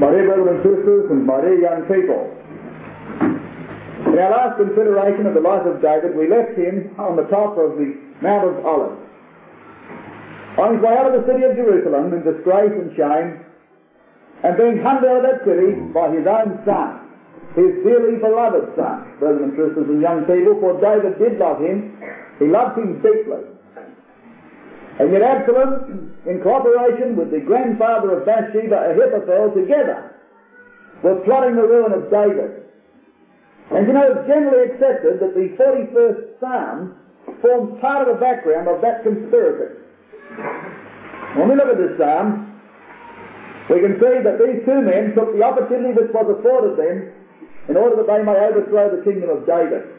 My dear brothers and sisters, and my dear young people, in our last consideration of the life of David, we left him on the top of the Mount of Olives. On his way out of the city of Jerusalem in disgrace and shame, and being hunted out of that city by his own son, his dearly beloved son, brothers and sisters and young people, for David did love him. He loved him deeply. And yet Absalom, in cooperation with the grandfather of Bathsheba, Ahithophel, together, were plotting the ruin of David. And you know, it's generally accepted that the 41st Psalm forms part of the background of that conspiracy. When we look at this Psalm, we can see that these two men took the opportunity which was afforded them in order that they may overthrow the kingdom of David.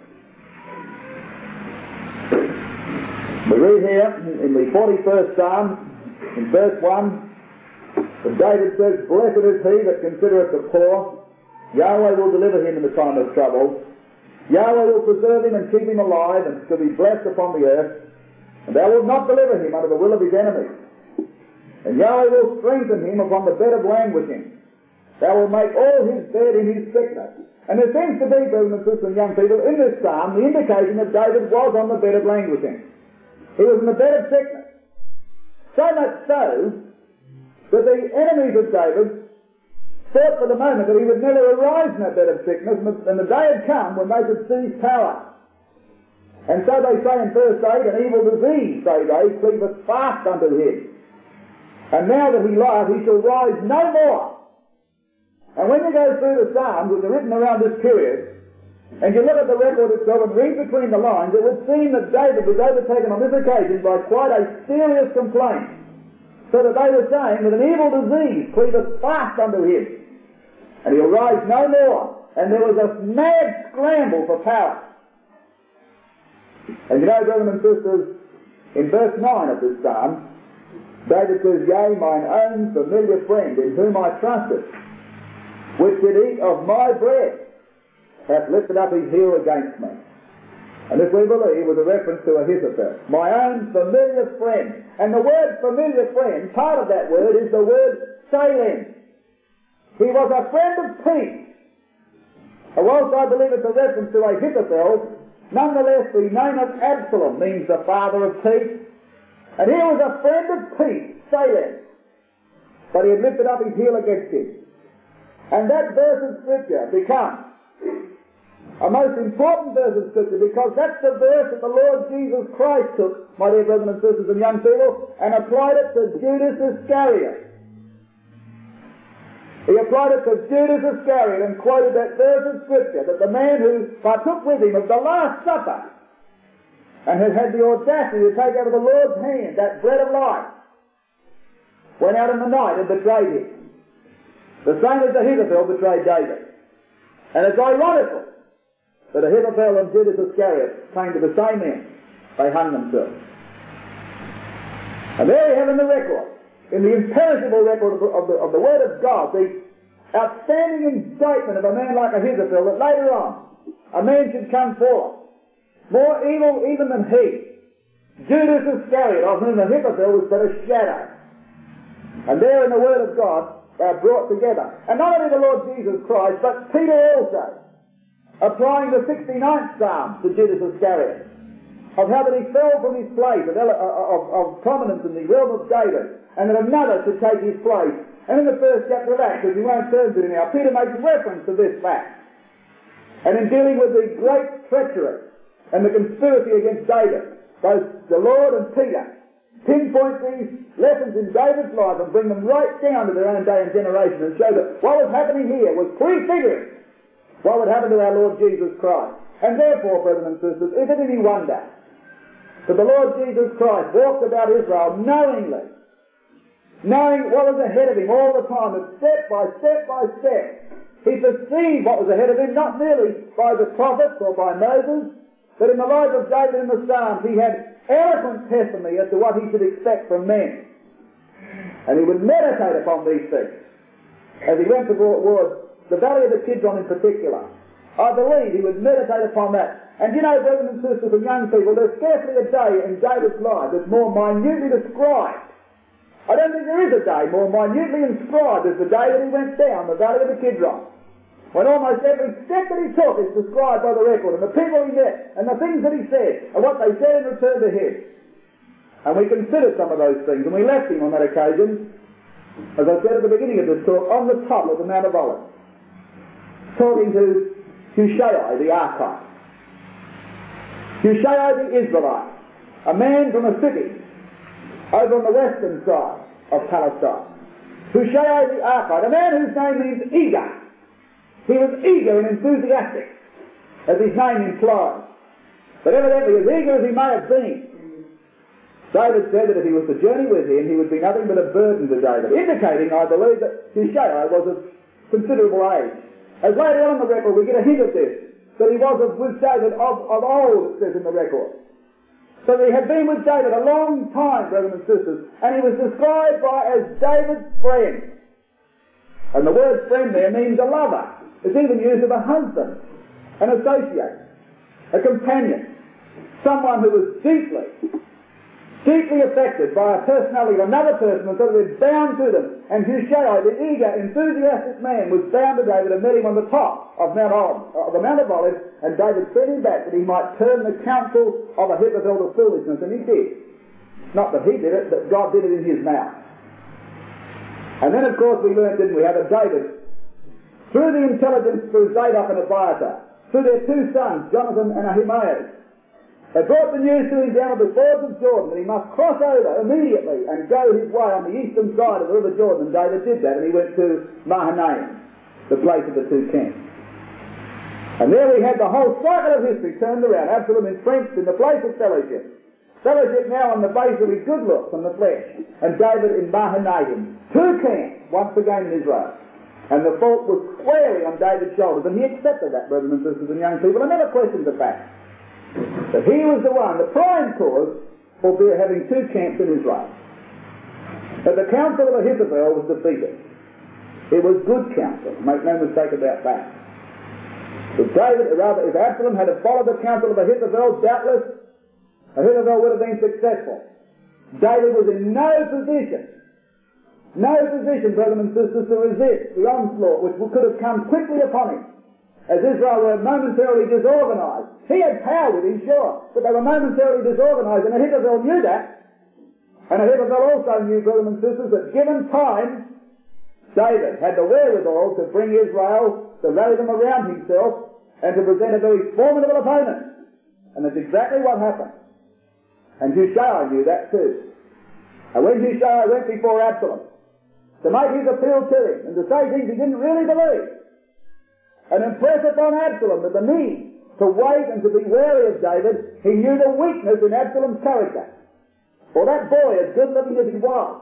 We read here in the 41st Psalm, in verse 1, that David says, Blessed is he that considereth the poor, Yahweh will deliver him in the time of trouble. Yahweh will preserve him and keep him alive and shall be blessed upon the earth. And thou wilt not deliver him under the will of his enemies. And Yahweh will strengthen him upon the bed of languishing. Thou wilt make all his bed in his sickness. And there seems to be, brothers and sisters and young people, in this psalm, the indication that David was on the bed of languishing. He was in the bed of sickness. So much so that the enemies of David thought for the moment that he would never arise in that bed of sickness, and the day had come when they could seize power. And so they say in verse 8, an evil disease, say they, cleaveth fast unto him. And now that he lieth, he shall rise no more. And when you go through the Psalms, which are written around this period, and you look at the record itself and read between the lines, it would seem that David was overtaken on this occasion by quite a serious complaint. So that they were saying that an evil disease cleaveth fast unto him and he'll rise no more. And there was a mad scramble for power. And you know, brothers and sisters, in verse 9 of this psalm, David says, Yea, mine own familiar friend, in whom I trusted, which did eat of my bread, hath lifted up his heel against me. And this we believe was a reference to Ahithophel. My own familiar friend. And the word familiar friend, part of that word is the word Salem. He was a friend of peace. And whilst I believe it's a reference to Ahithophel, nonetheless the name of Absalom means the father of peace. And he was a friend of peace, Salem. But he had lifted up his heel against him. And that verse of Scripture becomes a most important verse of Scripture because that's the verse that the Lord Jesus Christ took, my dear brothers and sisters and young people, and applied it to Judas Iscariot. He applied it to Judas Iscariot and quoted that verse of Scripture that the man who partook with him of the Last Supper and had had the audacity to take out of the Lord's hand that bread of life went out in the night and betrayed him. The same as Ahithophel betrayed David. And it's ironical that Ahithophel and Judas Iscariot came to the same. They hung themselves. And there you have in the record in the imperishable record of the, of the, of the Word of God, the outstanding indictment of a man like Ahithophel, that later on a man should come forth, more evil even than he, Judas Iscariot, of whom Ahithophel was but a shadow. And there in the Word of God, they are brought together. And not only the Lord Jesus Christ, but Peter also, applying the 69th Psalm to Judas Iscariot of how that he fell from his place of, uh, uh, of, of, prominence in the realm of David, and that another should take his place. And in the first chapter of Acts, as we won't turn to it now, Peter makes reference to this fact. And in dealing with the great treachery and the conspiracy against David, both the Lord and Peter pinpoint these lessons in David's life and bring them right down to their own day and generation and show that what was happening here was prefiguring what would happen to our Lord Jesus Christ. And therefore, brothers and sisters, is it any wonder that the Lord Jesus Christ walked about Israel knowingly, knowing what was ahead of him all the time, and step by step by step, he perceived what was ahead of him, not merely by the prophets or by Moses, but in the life of David in the Psalms, he had eloquent testimony as to what he should expect from men. And he would meditate upon these things as he went towards the Valley of the Kidron in particular. I believe he would meditate upon that and you know, brothers and sisters and young people, there's scarcely a day in David's life that's more minutely described I don't think there is a day more minutely inscribed as the day that he went down the valley of the Kidron. When almost every step that he took is described by the record, and the people he met, and the things that he said, and what they said in return to him. And we considered some of those things, and we left him on that occasion, as I said at the beginning of this talk, on the top of the Mount of Olives, talking to Hushai the Archite. Hushai the Israelite, a man from a city over on the western side of Palestine. Hushai the Archite, a man whose name means eager. He was eager and enthusiastic, as his name implies. But evidently, as eager as he may have been, David said that if he was to journey with him, he would be nothing but a burden to David, indicating, I believe, that Hushai was of considerable age. As later on in the record, we get a hint of this, that he was with David of, of old, it says in the record. So he had been with David a long time, brothers and sisters, and he was described by as David's friend. And the word friend there means a lover. It's even used of a husband, an associate, a companion, someone who was deeply deeply affected by a personality of another person and so that we're bound to them. And Hushai, the eager, enthusiastic man, was bound to David and met him on the top of Mount Olives, uh, the Mount of Olives, and David sent him back that he might turn the counsel of Ahithophel to foolishness, and he did. Not that he did it, but God did it in his mouth. And then, of course, we learned, didn't we, how that David, through the intelligence through Zadok and Abiathar, through their two sons, Jonathan and Ahimaaz, they brought the news to him down at the fords of Jordan that he must cross over immediately and go his way on the eastern side of the river Jordan. And David did that and he went to Mahanaim, the place of the two camps. And there we had the whole cycle of history turned around. Absalom entrenched in the place of fellowship. Fellowship now on the base of his good looks and the flesh. And David in Mahanaim. Two camps once again in Israel. And the fault was squarely on David's shoulders. And he accepted that, brothers and sisters and young people. I never questioned the fact. But he was the one, the prime cause for having two camps in Israel. But the counsel of Ahithophel was defeated. It was good counsel, make no mistake about that. If David, rather, if Absalom had followed the counsel of Ahithophel, doubtless Ahithophel would have been successful. David was in no position, no position, brothers and sisters, to resist the onslaught which could have come quickly upon him as Israel were momentarily disorganized. He had power with him, sure, but they were momentarily disorganized, and Ahithophel knew that. And Ahithophel also knew, brothers and sisters, that given time, David had the wherewithal to bring Israel, to rally them around himself, and to present a very formidable opponent. And that's exactly what happened. And Hushai knew that too. And when Hushai went before Absalom, to make his appeal to him, and to say things he didn't really believe, and impress upon Absalom that the need to wait and to be wary of David, he knew the weakness in Absalom's character. For that boy, as good looking as he was,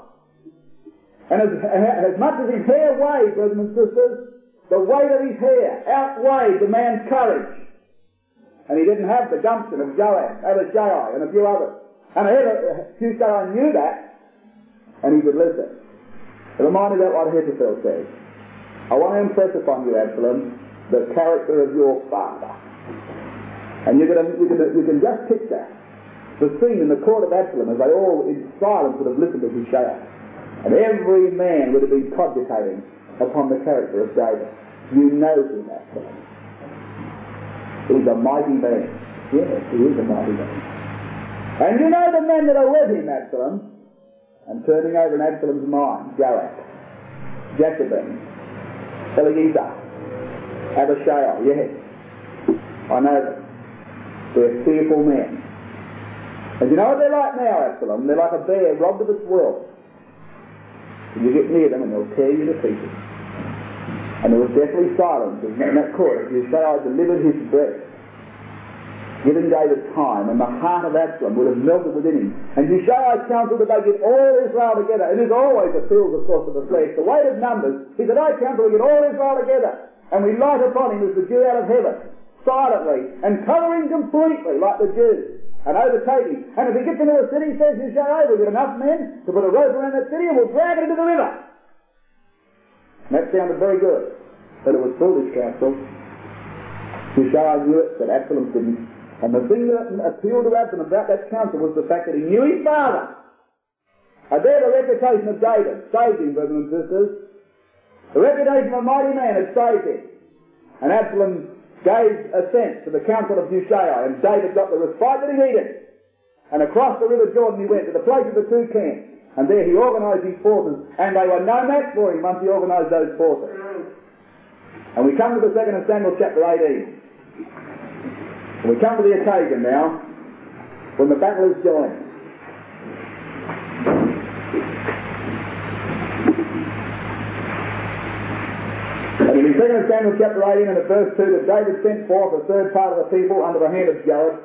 and as, as much as his hair weighed, brothers and sisters, the weight of his hair outweighed the man's courage. And he didn't have the gumption of Joab, Abishai, and a few others. And Hushai knew that, and he would listen. It reminded me of what Ahithophel says. I want to impress upon you, Absalom, the character of your father. And you can, you can, you can just picture the scene in the court of Absalom as they all in silence would have listened to Hushai. And every man would have been cogitating upon the character of David. You know him, Absalom. He's a mighty man. Yes, he is a mighty man. And you know the men that are with him, Absalom. And turning over in Absalom's mind, Joab, Jacobin, Eleazar, Abishai, yes. I know. They're fearful men. And you know what they're like now, Absalom? They're like a bear robbed of its. And you get near them and they'll tear you to pieces. And there was deathly silence in that court You as Hushai delivered his breath. Given David time, and the heart of Absalom would have melted within him. And Hushai counseled that they get all Israel together. And there's always appeals, of course, of the flesh. The weight of numbers. He said, I counsel we get all Israel together and we light upon him as the dew out of heaven, silently, and covering completely like the Jews, and overtake him. And if he gets into a city, he says, you shall over, get enough men to put a rope around that city and we'll drag it into the river. And that sounded very good, but it was foolish counsel. Hushai knew it, but Absalom didn't. And the thing that appealed to Absalom about that counsel was the fact that he knew his father. And there the reputation of David saved him, brothers and sisters. The reputation of a mighty man had saved him. And Absalom gave assent to the counsel of Hushai, and David got the respite that he needed. And across the river Jordan he went to the place of the two camps. And there he organised his forces, and they were no match for him once he organised those forces. And we come to the second of Samuel chapter 18. And we come to the occasion now when the battle is joined. And in 2 Samuel chapter 18 and the verse 2 that David sent forth a third part of the people under the hand of Joab,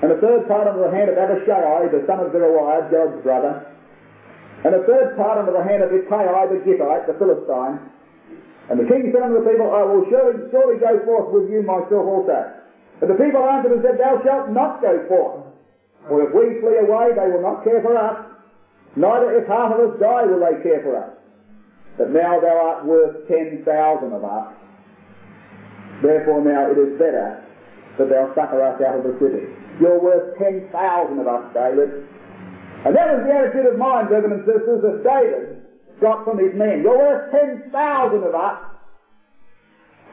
and a third part under the hand of Abishai, the son of Zeruiah, Joab's brother, and a third part under the hand of Ittai the Gittite, the Philistine. And the king said unto the people, I will surely, surely go forth with you myself also. And the people answered and said, Thou shalt not go forth. For if we flee away, they will not care for us. Neither if half of us die will they care for us. But now thou art worth ten thousand of us. Therefore now it is better that thou succour us out of the city. You're worth ten thousand of us, David. And that was the attitude of mind, brothers and sisters, that David got from his men. You're worth ten thousand of us.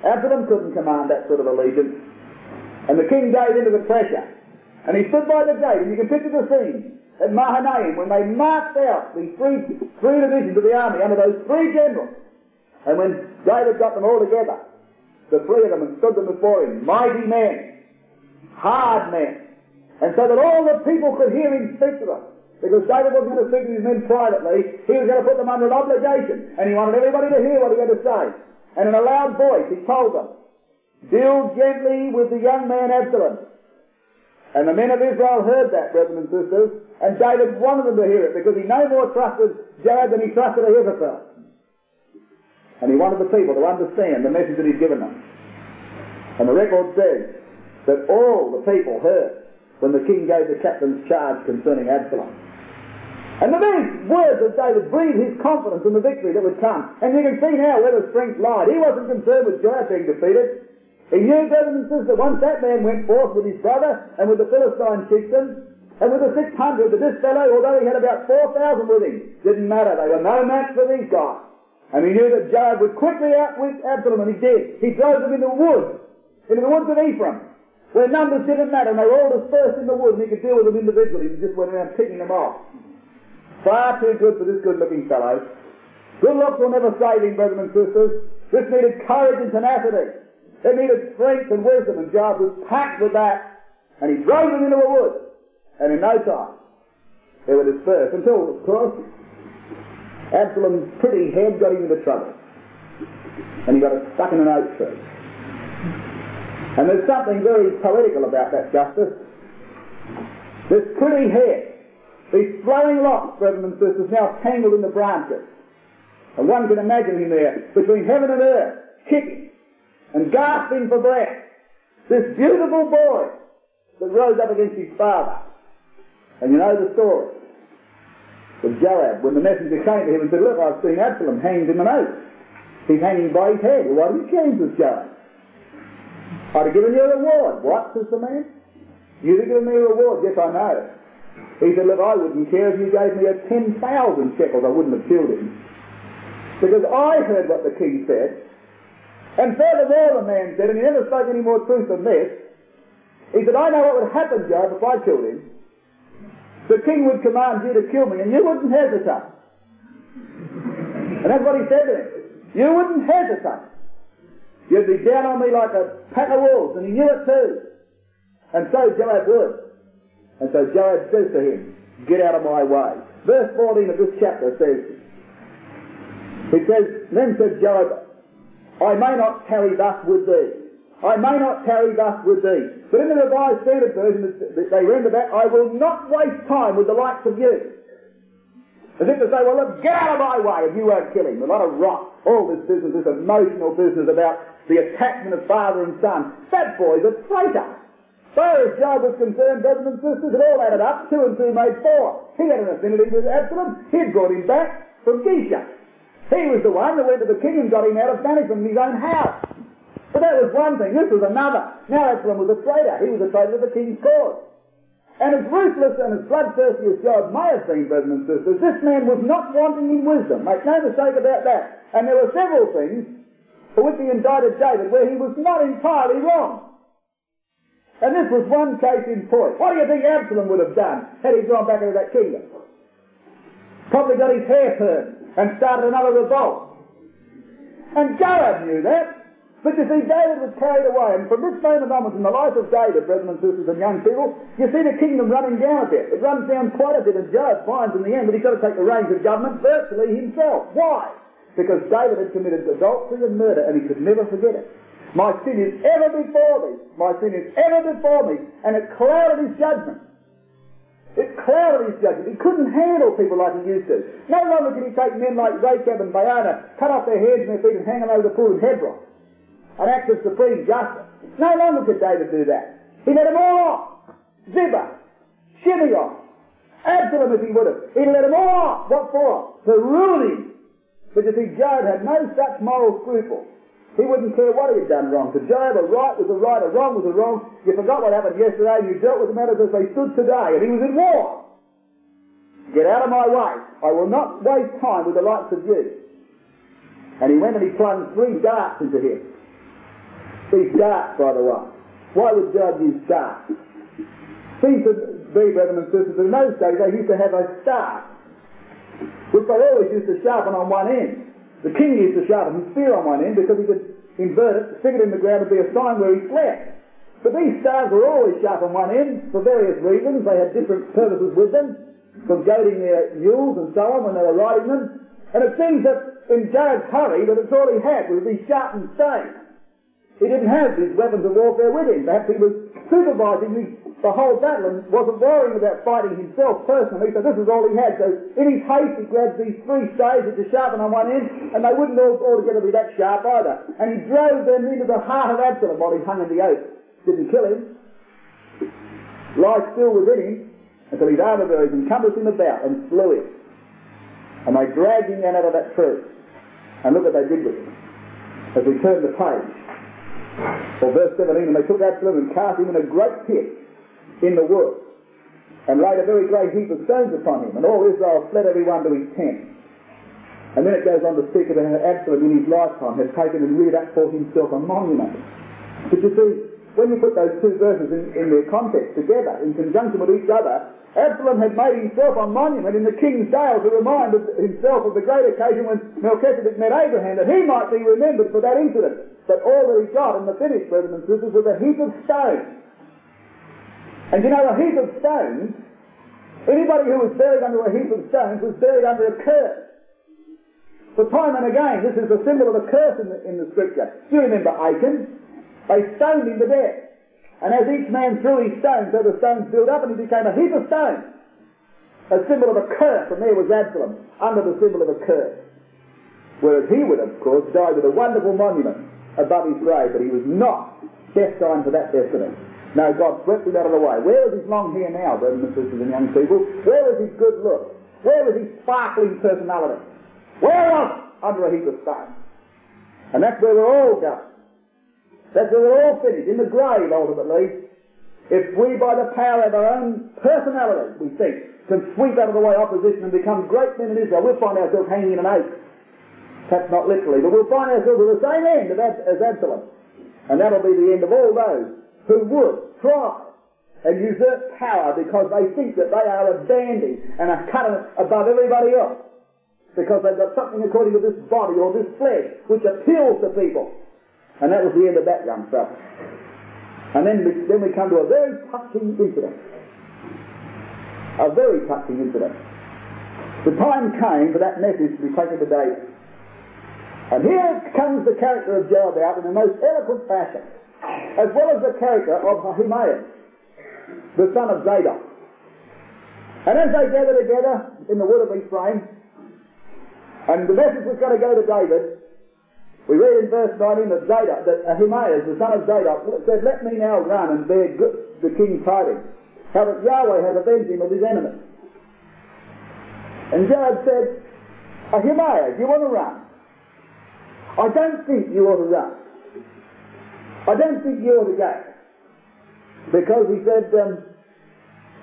Absalom couldn't command that sort of allegiance. And the king gave into the pressure. And he stood by the gate, and you can picture the scene at Mahanaim when they marched out the three, three divisions of the army under those three generals. And when David got them all together, the three of them, and stood them before him, mighty men, hard men. And so that all the people could hear him speak to them. Because David wasn't going to speak to his men privately, he was going to put them under an obligation, and he wanted everybody to hear what he had to say. And in a loud voice, he told them, Deal gently with the young man Absalom. And the men of Israel heard that, brothers and sisters, and David wanted them to hear it because he no more trusted Joab than he trusted Ahithophel. And he wanted the people to understand the message that he'd given them. And the record says that all the people heard when the king gave the captain's charge concerning Absalom. And the very words of David breathed his confidence in the victory that would come. And you can see now where the strength lied. He wasn't concerned with Joab being defeated. He knew, brothers and sisters, that once that man went forth with his brother and with the Philistine chieftain, and with the 600, that this fellow, although he had about 4,000 with him, didn't matter. They were no match for these guys. And he knew that Joab would quickly outwit Absalom, and he did. He drove them into the woods, into the woods of Ephraim, where numbers didn't matter, and they were all dispersed in the woods, and he could deal with them individually. He just went around picking them off. Far too good for this good-looking fellow. Good looks will never save him, brothers and sisters. This needed courage and tenacity. It needed strength and wisdom, and Joab was packed with that. And he drove them into a wood. And in no time, they were dispersed until, of course, Absalom's pretty head got him into trouble. And he got stuck in an oak tree. And there's something very poetical about that justice. This pretty head, these flowing locks, brothers and sisters, now tangled in the branches. And one can imagine him there, between heaven and earth, kicking and gasping for breath. This beautiful boy that rose up against his father. And you know the story. With Joab, when the messenger came to him and said, Look, I've seen Absalom hanged in an oak. He's hanging by his head. Why did you change this, Joab? I'd have given you a reward. What, says the man? You'd have given me a reward. Yes, I know. He said, Look, I wouldn't care if you gave me a 10,000 shekels. I wouldn't have killed him. Because I heard what the king said. And furthermore, the man said, and he never spoke any more truth than this, he said, I know what would happen, Joab, if I killed him. The king would command you to kill me, and you wouldn't hesitate. And that's what he said to him. You wouldn't hesitate. You'd be down on me like a pack of wolves, and he knew it too. And so Joab would. And so Joab says to him, Get out of my way. Verse 14 of this chapter says, He says, Then said Joab, I may not tarry thus with thee. I may not tarry thus with thee. But in the Revised Standard Version, they render that, I will not waste time with the likes of you. As if to say, well, look, get out of my way if you won't kill him. A lot of rot. All this business, this emotional business about the attachment of father and son. That boy's a traitor. Far as Joab was concerned, brothers and sisters, it all added up. Two and two made four. He had an affinity with Absalom. He'd brought him back from Gibeah. He was the one that went to the king and got him out of banishment in his own house. But that was one thing. This was another. Now Absalom was a traitor. He was a traitor to the king's cause. And as ruthless and as bloodthirsty as God may have been, brothers and sisters, this man was not wanting in wisdom. Make no mistake about that. And there were several things for which he indicted David where he was not entirely wrong. And this was one case in point. What do you think Absalom would have done had he gone back into that kingdom? Probably got his hair turned and started another revolt. And Joab knew that. But you see, David was carried away, and from this moment onwards in the life of David, brothers and sisters and young people, you see the kingdom running down a bit. It runs down quite a bit, and Joab finds in the end that he's got to take the reins of government virtually himself. Why? Because David had committed adultery and murder, and he could never forget it. My sin is ever before me. My sin is ever before me. And it clouded his judgment. It clouded his judgment. He couldn't handle people like he used to. No longer could he take men like Rechab and Baanah, cut off their heads and their feet and hang them over the pool in Hebron an act of supreme justice. No longer could David do that. He let them all off. Ziba, Shimeon, Absalom if he would have. He let them all off. What for? To ruin him. You see, Joab had no such moral scruple. He wouldn't care what he had done wrong. To Joab, a right was a right, a wrong was a wrong. You forgot what happened yesterday, and you dealt with the matters as they stood today, and he was in war. Get out of my way. I will not waste time with the likes of you. And he went and he plunged three darts into him. These darts, by the way. Why would God use darts? Seems to be, brothers and sisters, in those days they used to have a star, which they always used to sharpen on one end. The king used to sharpen his spear on one end because he could invert it, stick it in the ground and be a sign where he slept. But these stars were always sharp on one end for various reasons. They had different purposes with them, from goading their mules and so on when they were riding them. And it seems that in Joab's hurry that it's all he had was these sharpened stones. He didn't have these weapons of warfare with him. Perhaps he was supervising the, the whole battle and wasn't worrying about fighting himself personally, so this is all he had. So in his haste, he grabbed these three staves which are sharpened on one end, and they wouldn't all, altogether be that sharp either. And he drove them into the heart of Absalom while he hung in the oak. Didn't kill him. Lie still within him until his armor bearers encompassed him about and slew him. And they dragged him down out of that tree. And look what they did with him. As we turn the page, or verse 17, and they took Absalom and cast him in a great pit in the wood, and laid a very great heap of stones upon him, and all Israel fled every one to his tent. And then it goes on to speak of how Absalom in his lifetime had taken and reared up for himself a monument. But you see, when you put those two verses in, in their context together, in conjunction with each other, Absalom had made himself a monument in the king's dale to remind himself of the great occasion when Melchizedek met Abraham, that he might be remembered for that incident. But all that he got in the finish, brothers and sisters, was a heap of stones. And you know, a heap of stones, anybody who was buried under a heap of stones was buried under a curse. For time and again, this is a symbol of a curse in the, in the scripture. Do you remember Achan? They stoned him to death. And as each man threw his stone, so the stones built up and he became a heap of stones. A symbol of a curse, and there was Absalom, under the symbol of a curse. Whereas he would, of course, die with a wonderful monument above his grave, but he was not destined for that destiny. No, God swept him out of the way. Where is his long hair now, brothers and sisters and young people? Where is his good look? Where is his sparkling personality? Where was under a heap of stones? And that's where we're all going. That's where we're all finished, in the grave ultimately. If we, by the power of our own personality, we think, can sweep out of the way opposition and become great men in Israel, we'll find ourselves hanging in an oak. Perhaps not literally, but we'll find ourselves at the same end as Absalom. And that'll be the end of all those who would try and usurp power because they think that they are a dandy and are cut above everybody else. Because they've got something according to this body or this flesh which appeals to people. And that was the end of that young fellow. And then we, then we come to a very touching incident. A very touching incident. The time came for that message to be taken to David. And here comes the character of Joab out in the most eloquent fashion, as well as the character of Ahimaaz, the son of Zadok. And as they gather together in the wood of Ephraim, and the message was going to go to David, we read in verse 19 that Zadok, that Ahimaaz, the son of Zadok, said, Let me now run and bear good, the king's tidings, how that Yahweh has avenged him of his enemies. And Joab said, Ahimaaz, you want to run? I don't think you ought to run. I don't think you ought to go. Because he said, um,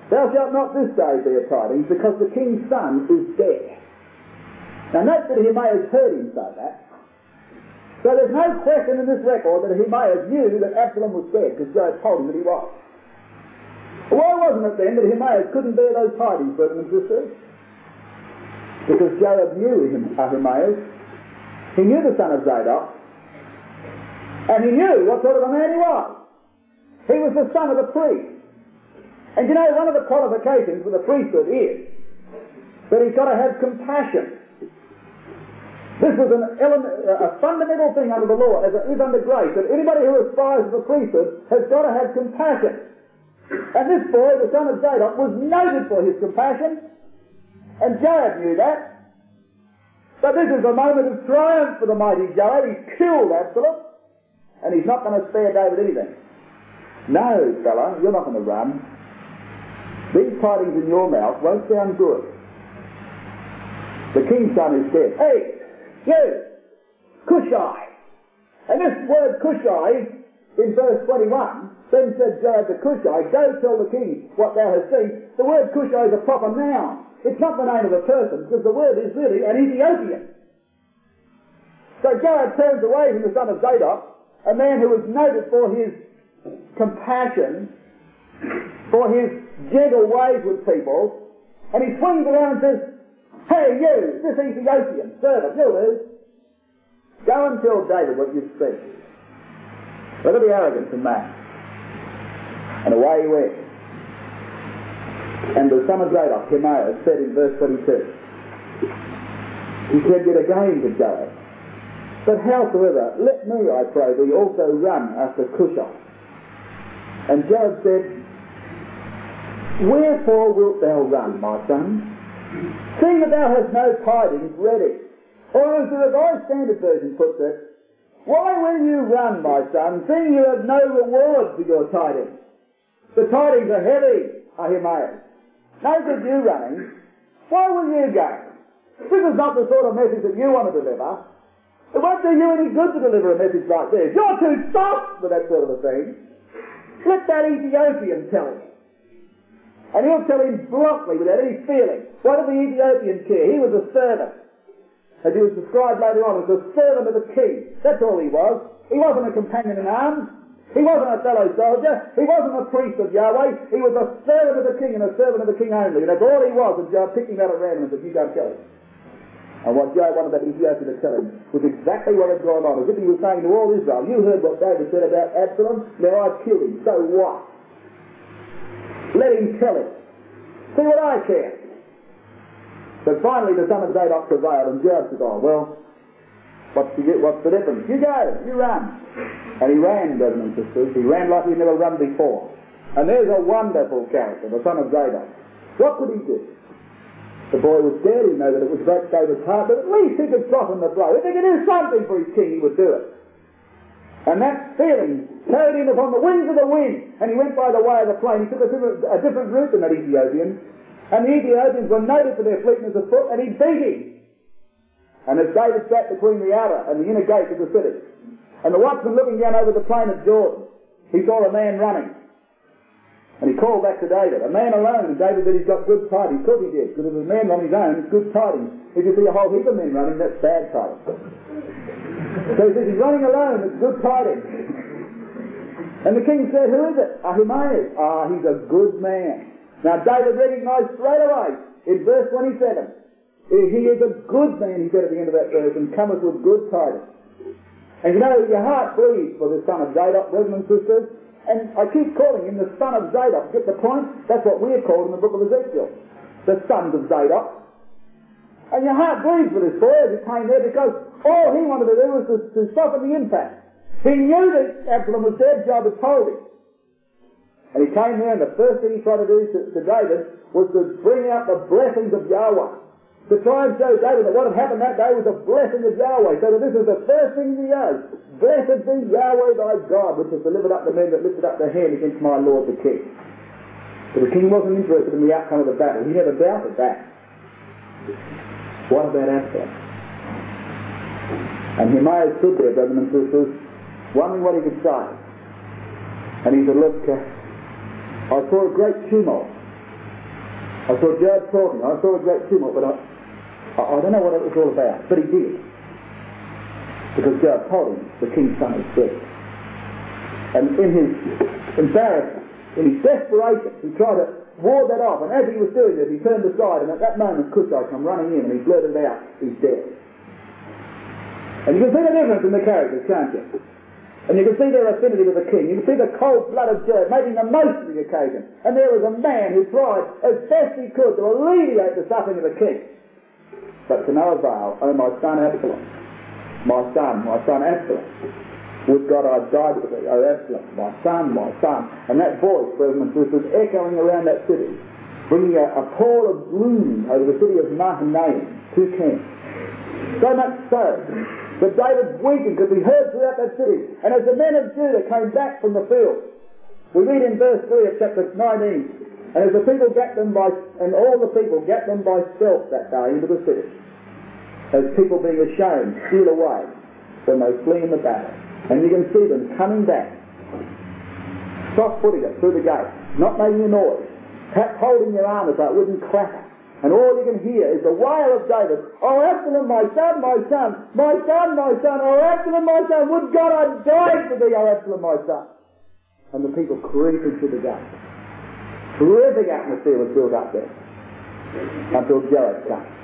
Thou shalt not this day bear tidings, because the king's son is dead. Now note that he may have heard him say that. So there's no question in this record that Ahimaaz knew that Absalom was dead, because Joab told him that he was. Why wasn't it then that Ahimaaz couldn't bear those tidings, brothers and sisters? Because Joab knew him, Ahimaaz. He knew the son of Zadok. And he knew what sort of a man he was. He was the son of a priest. And you know, one of the qualifications for the priesthood is that he's got to have compassion. This was an element, a fundamental thing under the law, as it is under grace, that anybody who aspires to the priesthood has got to have compassion. And this boy, the son of Zadok, was noted for his compassion, and Jared knew that. So this is a moment of triumph for the mighty Joab. He's killed Absalom, and he's not going to spare David anything. No, fella, you're not going to run. These tidings in your mouth won't sound good. The king's son is dead. Hey, you, Cushai. And this word Cushai, in verse 21, then said Joab to Cushai, Go tell the king what thou hast seen. The word Cushai is a proper noun. It's not the name of a person, because the word is really an Ethiopian. So Joab turns away from the son of Zadok, a man who was noted for his compassion, for his gentle ways with people, and he swings around and says, Hey, you, this Ethiopian servant, you is, go and tell David what you've seen. Look at the arrogance in that. And away he went. And the son of Zadok, Ahimaaz, said in verse 22, he said yet again to Joab, But howsoever, let me, I pray thee, also run after Cushai. And Joab said, Wherefore wilt thou run, my son? Seeing that thou hast no tidings ready. Or as the Revised Standard Version puts it, Why will you run, my son, seeing you have no reward for your tidings? The tidings are heavy, Ahimaaz. No good you running. Why will you go? This is not the sort of message that you want to deliver. It won't do you any good to deliver a message like this. You're too soft for that sort of a thing. Let that Ethiopian tell him. And he'll tell him bluntly, without any feeling. What did the Ethiopian care? He was a servant. As he was described later on as a servant of the king. That's all he was. He wasn't a companion in arms. He wasn't a fellow soldier. He wasn't a priest of Yahweh. He was a servant of the king and a servant of the king only. And that's all he was. And Joab picked him out at random and said, you go kill him. And what Joab wanted that Ethiopian to tell him was exactly what had gone on. As if he was saying to all Israel, you heard what David said about Absalom. Now I've killed him. So what? Let him tell it. See what I care. But finally the son of Zadok prevailed and Joab said, oh, well, What's the, what's the difference? You go, you run. And he ran, brothers and sisters. He ran like he'd never run before. And there's a wonderful character, the son of Zadok. What could he do? The boy was scared. He knew that it was break David's heart, but at least he could soften the blow. If he could do something for his king, he would do it. And that feeling carried him upon the wings of the wind, and he went by the way of the plain. He took a different, a different route than that Ethiopian, and the Ethiopians were noted for their fleetness of foot, and he beat him. And as David sat between the outer and the inner gate of the city, and the watchman looking down over the plain of Jordan, he saw a man running. And he called back to David, a man alone, and David said he's got good tidings. Of course he did, because if a man on his own, it's good tidings. If you see a whole heap of men running, that's bad tidings. so he says he's running alone, it's good tidings. And the king said, who is it? Ahimaaz. Ah, he's a good man. Now David recognized straight away in verse 27 he is a good man, he said at the end of that verse, and cometh with good tidings. And you know, your heart bleeds for the son of Zadok, brothers and sisters. And I keep calling him the son of Zadok. Get the point? That's what we're called in the book of Ezekiel. The sons of Zadok. And your heart bleeds for this boy as he came there because all he wanted to do was to, to soften the impact. He knew that Absalom was dead, Joab had told him. And he came there and the first thing he tried to do to, to David was to bring out the blessings of Yahweh try and show David that what had happened that day was a blessing of Yahweh. So that this is the first thing he does. Blessed be Yahweh thy God, which has delivered up the men that lifted up their hand against my Lord the king. But the king wasn't interested in the outcome of the battle. He never doubted that. What about Absalom? And he may have stood there, brothers and sisters, wondering what he could say. And he said, look, uh, I saw a great tumult I saw Joab talking. I saw a great tumult, but I, I, I don't know what it was all about. But he did. Because Joab told him the king's son is dead. And in his embarrassment, in his desperation, he tried to ward that off. And as he was doing this, he turned aside, and at that moment, Cushai come running in, and he blurted out, he's dead. And you can see the difference in the characters, can't you? And you can see their affinity with the king. You can see the cold-blooded Joab making the most of the occasion. And there was a man who tried as best he could to alleviate the suffering of the king. But to no avail. Oh, my son Absalom. My son, my son Absalom. Would God I died with thee, oh Absalom, my son, my son. And that voice, brothers and sisters, echoing around that city, bringing a, a pall of gloom over the city of Mahanaim, two camps. So much so that David weakened could be heard throughout that city. And as the men of Judah came back from the field, we read in verse 3 of chapter 19, and as the people got them by, and all the people get them by stealth that day into the city, as people being ashamed steal away when they flee in the battle. And you can see them coming back, soft-footing it through the gate, not making a noise, perhaps holding their arms so it wouldn't clatter. And all you can hear is the wail of David, Oh Absalom, my son, my son, my son, my son, oh Absalom, my son, would God I'd died for thee, oh Absalom, my son. And the people creeping through the gate. Terrific atmosphere was built up there until Joab came.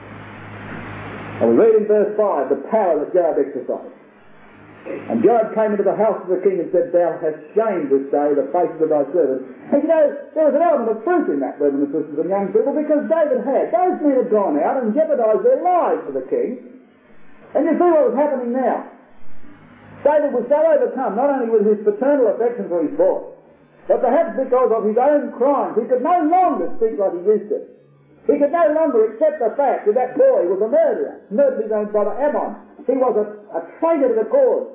And we read in verse 5 the power that Joab exercised. And Joab came into the house of the king and said, Thou hast shamed this day the faces of thy servants. And you know, there was an element of truth in that, brothers and sisters and young people, because David had. Those men had gone out and jeopardized their lives for the king. And you see what was happening now. David was so overcome, not only with his paternal affection for his boy, but perhaps because of his own crimes, he could no longer speak like he used to. He could no longer accept the fact that that boy was a murderer, murdered his own brother Amnon. He was a, a traitor to the cause.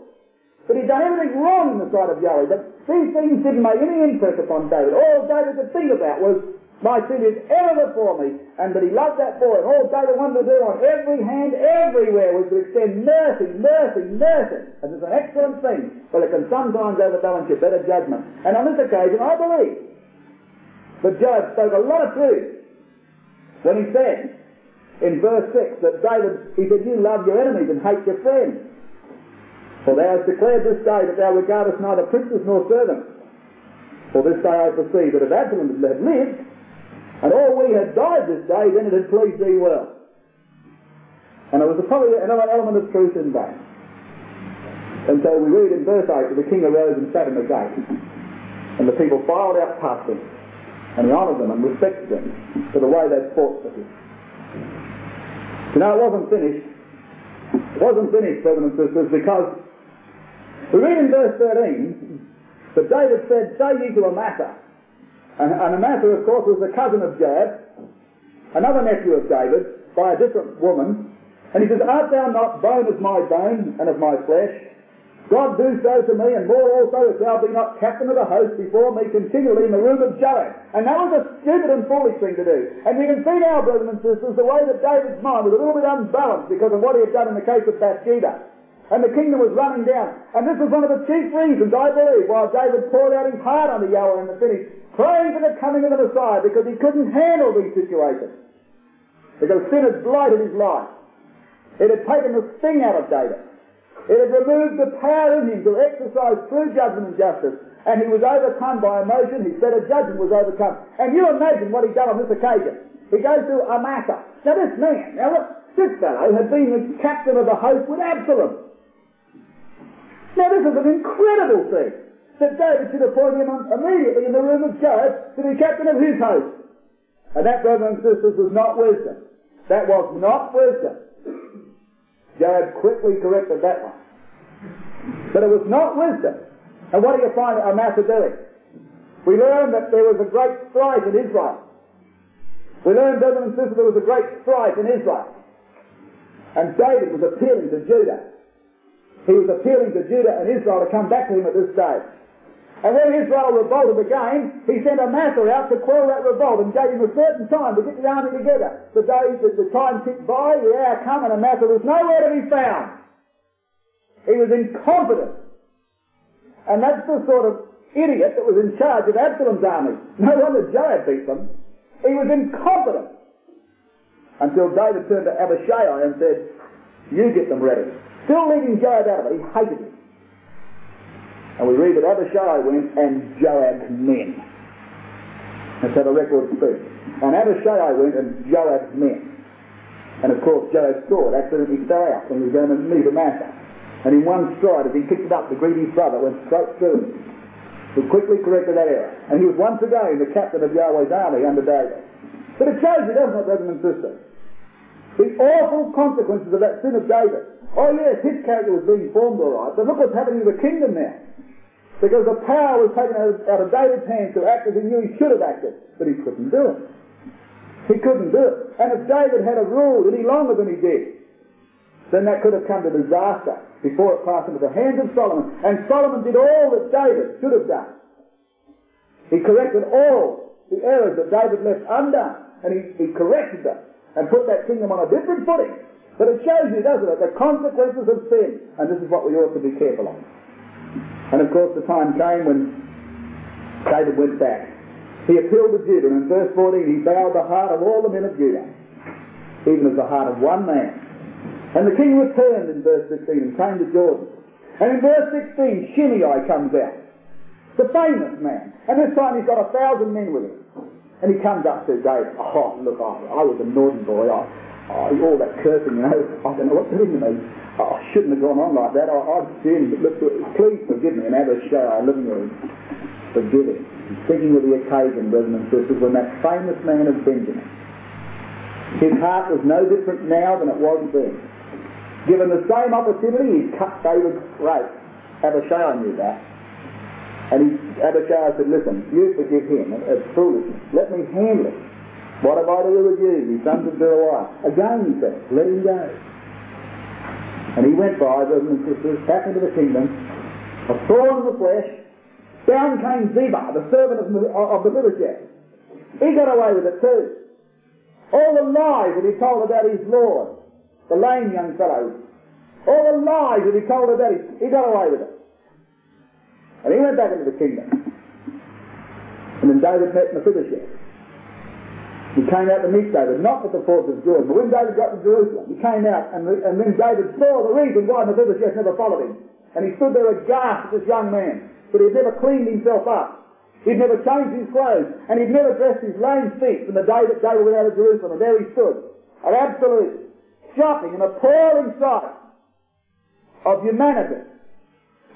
But he'd done everything wrong in the sight of Yahweh. But these things didn't make any impress upon David. All David could think about was, my sin is ever before me. And that he loved that boy. And all David wanted to do on every hand, everywhere, was to extend mercy, mercy, mercy. And it's an excellent thing. But it can sometimes overbalance your better judgment. And on this occasion, I believe that Joab spoke a lot of truth when he said in verse 6 that David, he said, You love your enemies and hate your friends. For thou hast declared this day that thou regardest neither princes nor servants. For this day I perceive that if Absalom had lived, and all we had died this day, then it had pleased thee well. And there was probably another element of truth in that. And so we read in verse 8 that the king arose and sat in the gate, and the people filed out past him and he honoured them and respected them for the way they'd fought for him. You know, it wasn't finished. It wasn't finished, brothers and sisters, because we read in verse 13 that David said, Say ye to Amasa. And, and Amasa, of course, was the cousin of Joab, another nephew of David, by a different woman. And he says, Art thou not bone of my bone and of my flesh? God do so to me, and more also, if thou be not captain of the host before me continually in the room of Joab. And that was a stupid and foolish thing to do. And you can see now, brothers and sisters, the way that David's mind was a little bit unbalanced because of what he had done in the case of Bathsheba. And the kingdom was running down. And this was one of the chief reasons, I believe, why David poured out his heart on the Yahweh in the finish, praying for the coming of the Messiah, because he couldn't handle these situations. Because sin had blighted his life. It had taken the sting out of David. It had removed the power in him to exercise true judgment and justice. And he was overcome by emotion. His better judgment was overcome. And you imagine what he done on this occasion. He goes to Amasa. Now this man, now look, this fellow had been the captain of the host with Absalom. Now this is an incredible thing. That David should appoint him immediately in the room of Joab to be captain of his host. And that, brothers and sisters, was not wisdom. That was not wisdom. Joab quickly corrected that one. But it was not wisdom. And what do you find Amasa doing? We learn that there was a great strife in Israel. We learn, brothers and sisters, there was a great strife in Israel. And David was appealing to Judah. He was appealing to Judah and Israel to come back to him at this stage. And when Israel revolted again, he sent a Amasa out to quell that revolt and gave him a certain time to get the army together. The days, the, the time ticked by, the hour come, and Amasa was nowhere to be found. He was incompetent. And that's the sort of idiot that was in charge of Absalom's army. No wonder Joab beat them. He was incompetent. Until David turned to Abishai and said, You get them ready. Still leading Joab out of it. He hated him. And we read that Abishai went and Joab's men. That's how the record speaks. And Abishai went and Joab's men. And of course Joab's sword accidentally fell out when he was going to meet Amasa. And in one stride, as he picked it up, the greedy brother went straight through him. He quickly corrected that error. And he was once again the captain of Yahweh's army under David. But it shows you, doesn't it, brothers and sisters? The awful consequences of that sin of David. Oh yes, his character was being formed all right, but look what's happening to the kingdom now. Because the power was taken out of, David's hands to act as he knew he should have acted, but he couldn't do it. He couldn't do it. And if David had ruled any longer than he did, then that could have come to disaster before it passed into the hands of Solomon. And Solomon did all that David should have done. He corrected all the errors that David left undone, and he, he corrected them and put that kingdom on a different footing. But it shows you, doesn't it, the consequences of sin, and this is what we ought to be careful of. And of course, the time came when David went back. He appealed to Judah, and in verse 14 he bowed the heart of all the men of Judah, even as the heart of one man. And the king returned in verse 16 and came to Jordan. And in verse 16, Shimei comes out, the famous man. And this time he's got a thousand men with him. And he comes up to David. Oh, look, I, I was a naughty boy. I, oh, all that cursing, you know, I don't know what to do to me. Oh, I shouldn't have gone on like that. I, I've sinned, look, please forgive me and have a shower living room. Forgive him. I'm thinking of the occasion, brothers and sisters, when that famous man of Benjamin, his heart was no different now than it was then. Given the same opportunity, he cut David's throat. Have a share Abishai knew that. And he, Abishai said, listen, you forgive him. It's foolishness. Let me handle it. What have I to do with you, you sons of Zeruiah? Again he said, let him go. And he went by, brothers and sisters, back into the kingdom, a thorn in the flesh. Down came Ziba, the servant of, of Mephibosheth. He got away with it too. All the lies that he told about his Lord, the lame young fellow, all the lies that he told about him, he got away with it. And he went back into the kingdom. And then David met Mephibosheth. He came out to meet David, not with the force of Jordan, but when David got to Jerusalem, he came out, and, and then David saw the reason why Mephibosheth never followed him. And he stood there aghast at this young man, but he had never cleaned himself up. He'd never changed his clothes, and he'd never dressed his lame feet from the day that David went out of Jerusalem, and there he stood, an absolute shocking and appalling sight of humanity.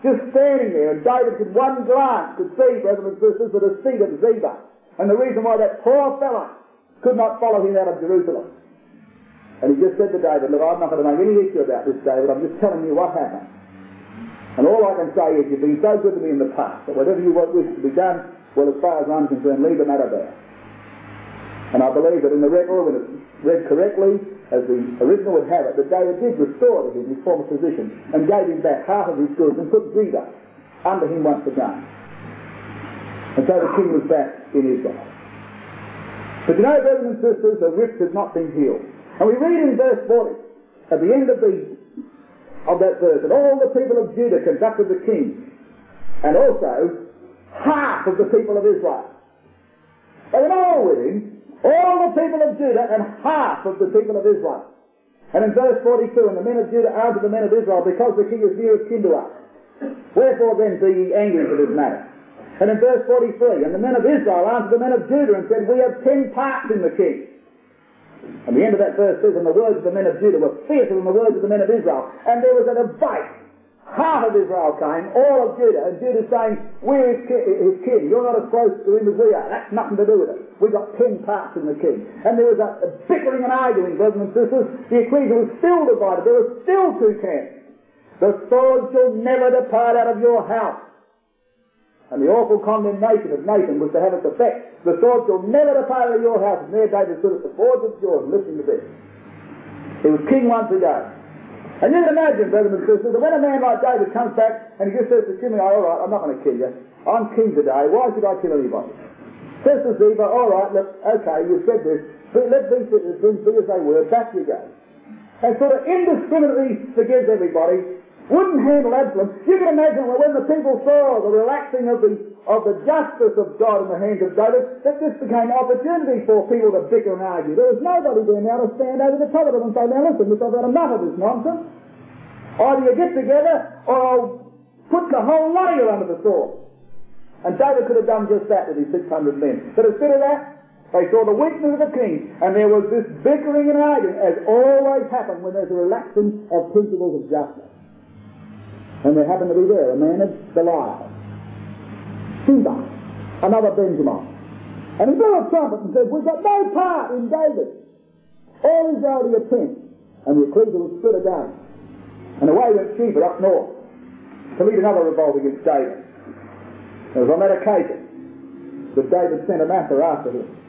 Just standing there, and David could one glance could see, brothers and sisters, the deceit of Ziba. And the reason why that poor fellow could not follow him out of Jerusalem. And he just said to David, look, I'm not going to make any issue about this, David. I'm just telling you what happened. And all I can say is you've been so good to me in the past that whatever you want wish to be done, well, as far as I'm concerned, leave the matter there. And I believe that in the record, when it's read correctly, as the original would have it, that David did restore to him his former position and gave him back half of his goods and put Ziba under him once again. And so the king was back in Israel. But you know, brothers and sisters, the rift has not been healed. And we read in verse 40, at the end of the of that verse, that all the people of Judah conducted the king, and also half of the people of Israel. They were all with him, all the people of Judah and half of the people of Israel. And in verse 42, and the men of Judah answered the men of Israel, because the king is near kin to us. Wherefore then be ye angry for this matter? And in verse 43, and the men of Israel answered the men of Judah and said, We have ten parts in the king. And the end of that verse says, And the words of the men of Judah were fiercer than the words of the men of Israel. And there was a debate. Half of Israel came, all of Judah, and Judah saying, We're his king, his king. You're not as close to him as we are. That's nothing to do with it. We've got ten parts in the king. And there was a, a bickering and arguing, brothers and sisters. The ecclesia was still divided. There were still two camps. The sword shall never depart out of your house. And the awful condemnation of Nathan was to have its effect. The sword shall never depart out of your house. And there David stood at the fords of Jordan listening to this. He was king once again. And you can imagine, brothers and sisters, that when a man like David comes back and he just says to Shimei, all right, I'm not going to kill you. I'm king today. Why should I kill anybody? Says to Ziba, all right, look, okay, you've said this. But let these things be as they were. Back you go. And sort of indiscriminately forgives everybody wouldn't handle Absalom. You can imagine that when the people saw the relaxing of the of the justice of God in the hands of David that this became an opportunity for people to bicker and argue. There was nobody there now to stand over the top of them and say, now listen, this, I've had enough of this nonsense. Either you get together or I'll put the whole lot under the sword. And David could have done just that with his 600 men. But instead of that, they saw the weakness of the king, and there was this bickering and arguing, as always happens when there's a relaxing of principles of justice. And there happened to be there a man of Goliath, Another Benjamin. And he blew a trumpet and said, We've got no part in David. All Israel to your tent. And the ecclesial stood again. And away went Sheba up north to lead another revolt against David. It was on that occasion that David sent Amasa after him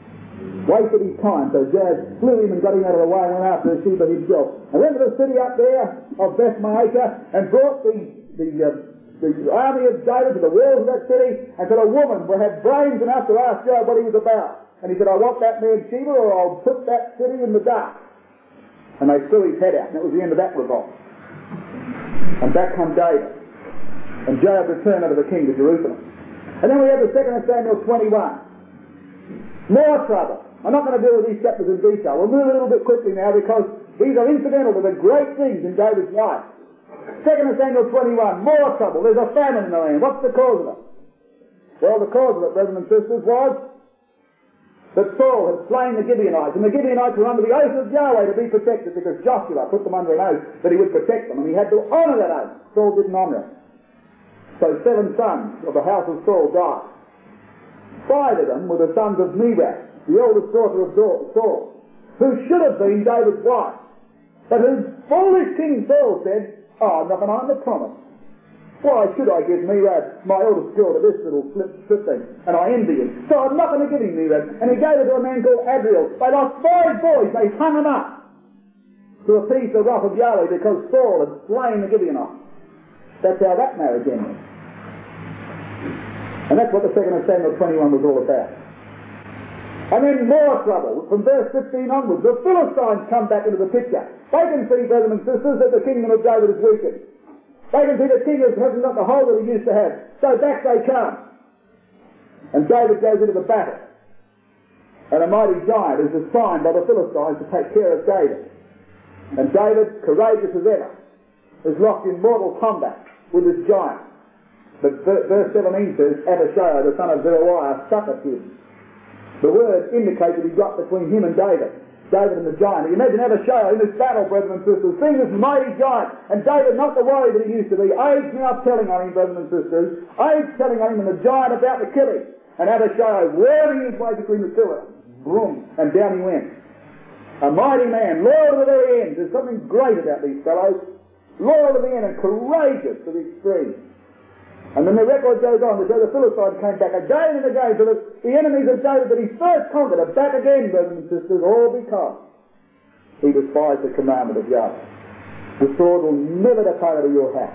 wasted his time. So Joab slew him and got him out of the way and went after Sheba himself. And went to the city up there of Beth Maacah and brought the, the, uh, the army of David to the walls of that city and said, a woman will have brains enough to ask Joab what he was about. And he said, I want that man Sheba or I'll put that city in the dark. And they threw his head out and that was the end of that revolt. And back come David. And Joab returned unto the king to Jerusalem. And then we have the second of Samuel 21. More trouble. I'm not going to deal with these chapters in detail. We'll move a little bit quickly now because these are incidental to the great things in David's life. Second of Samuel 21, more trouble. There's a famine in the land. What's the cause of it? Well, the cause of it, brothers and sisters, was that Saul had slain the Gibeonites, and the Gibeonites were under the oath of Yahweh to be protected because Joshua put them under an oath that he would protect them, and he had to honour that oath. Saul didn't honour it. So seven sons of the house of Saul died. Five of them were the sons of Merab, the oldest daughter of Saul, who should have been David's wife, but whose foolish King Saul said, Oh, I'm not going to honor the promise. Why should I give Merab, my oldest daughter, this little slip, slip thing? And I envy him. So I'm not going to give him Merab. And he gave it to a man called Adriel. They lost five boys. They hung him up to appease the wrath of Yahweh because Saul had slain the Gibeonites. That's how that marriage ended. And that's what the second of Samuel 21 was all about. And then more trouble. From verse 15 onwards, the Philistines come back into the picture. They can see, brothers and sisters, that the kingdom of David is weakened. They can see the king hasn't got the hold that he used to have. So back they come. And David goes into the battle. And a mighty giant is assigned by the Philistines to take care of David. And David, courageous as ever, is locked in mortal combat with this giant. But verse 17 says, Abishai, the son of Zeruiah, succored him. The word indicates that he got between him and David. David and the giant. You imagine Abishai in this battle, brothers and sisters, seeing this mighty giant, and David not the warrior that he used to be. Age now telling on him, brothers and sisters. Age telling on him and the giant about to kill him. And Abishai whirling his way between the two of them. Boom, and down he went. A mighty man, loyal to the end. There's something great about these fellows. Loyal to the end and courageous to the extreme. And then the record goes on to show the Philistines came back again and again to the, the enemies of David that he first conquered are back again, brothers and sisters, all because he despised the commandment of Yahweh. The sword will never depart out of your house.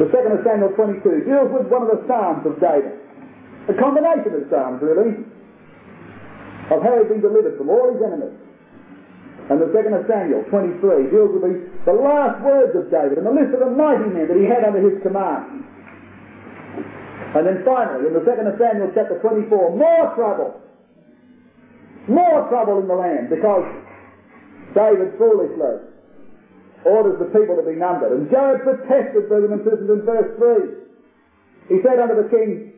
The second of Samuel 22 deals with one of the Psalms of David. A combination of Psalms, really, of how he'd been delivered from all his enemies. And the second of Samuel 23 deals with the, the last words of David and the list of the mighty men that he had under his command. And then finally, in the second of Samuel chapter 24, more trouble. More trouble in the land because David foolishly orders the people to be numbered. And Joab protested, brothers and sisters, in verse 3. He said unto the king,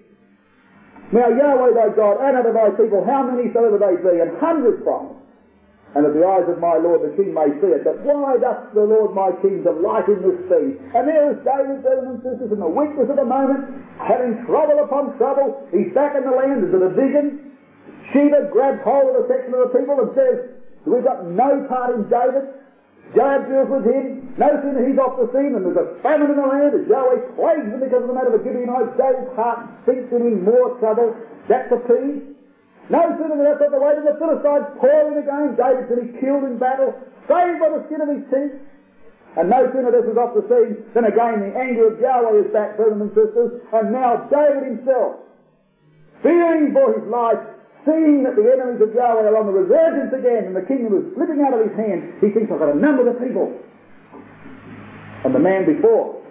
Now Yahweh thy God, and unto thy people, how many soever they be, and hundreds from and that the eyes of my Lord the King may see it. But why doth the Lord my King delight in this thing? And there is David, brothers and sisters, in the weakness of the moment, having trouble upon trouble. He's back in the land. There's a division. Sheba grabs hold of a section of the people and says, We've got no part in David. Joab deals with him. No sooner he's off the scene and there's a famine in the land as Yahweh plagues because of the matter of the Gibeonites. David's heart sinks in more trouble. That's appeased. No sooner than that, the weight of the Philistines pouring again. David said he killed in battle, saved by the skin of his teeth. And no sooner this is off the scene than again the anger of Yahweh is back, brothers and sisters. And now David himself, fearing for his life, seeing that the enemies of Yahweh are on the resurgence again and the kingdom is slipping out of his hand, he thinks, I've got a number of people. And the man before,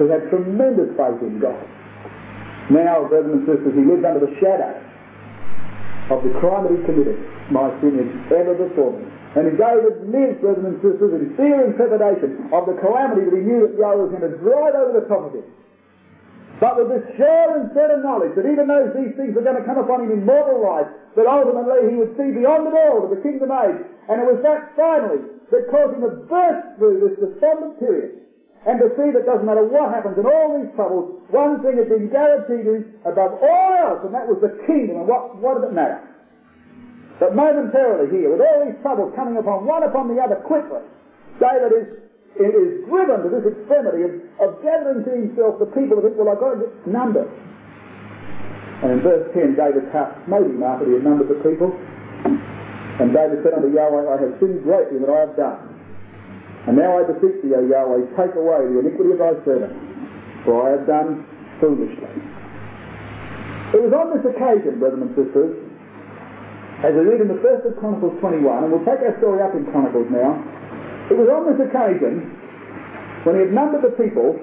who had tremendous faith in God, Now, brothers and sisters, he lives under the shadow of the crime that he committed. My sin is ever before me. And David lived, brothers and sisters, in fear and trepidation of the calamity that he knew that Yahweh was going to drive over the top of him. But with this sure and certain knowledge that even though these things were going to come upon him in mortal life, that ultimately he would see beyond it all to the kingdom age. And it was that finally that caused him to burst through this despondent period and to see that doesn't matter what happens in all these troubles, one thing had been guaranteed to above all else, and that was the kingdom. And what, what did it matter? But momentarily here, with all these troubles coming upon one upon the other quickly, David is is driven to this extremity of, of gathering to himself the people of Israel. I've got to get numbers. And in verse 10, David's heart smote him after he had numbered the people. And David said unto Yahweh, I have sinned greatly that I have done. And now I beseech thee, O Yahweh, take away the iniquity of thy servant, for I have done foolishly. It was on this occasion, brethren and sisters, as we read in the first of Chronicles 21, and we'll take our story up in Chronicles now, it was on this occasion, when he had numbered the people,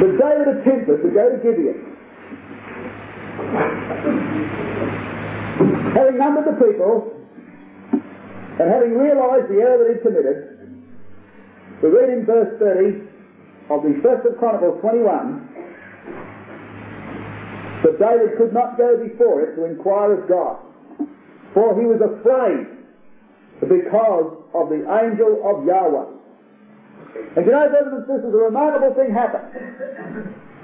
that David attempted to go to Gibeon. Having numbered the people, and having realized the error that he'd committed, we read in verse 30 of the first of Chronicles 21 that David could not go before it to inquire of God for he was afraid because of the angel of Yahweh. And you know, brothers and sisters, a remarkable thing happened.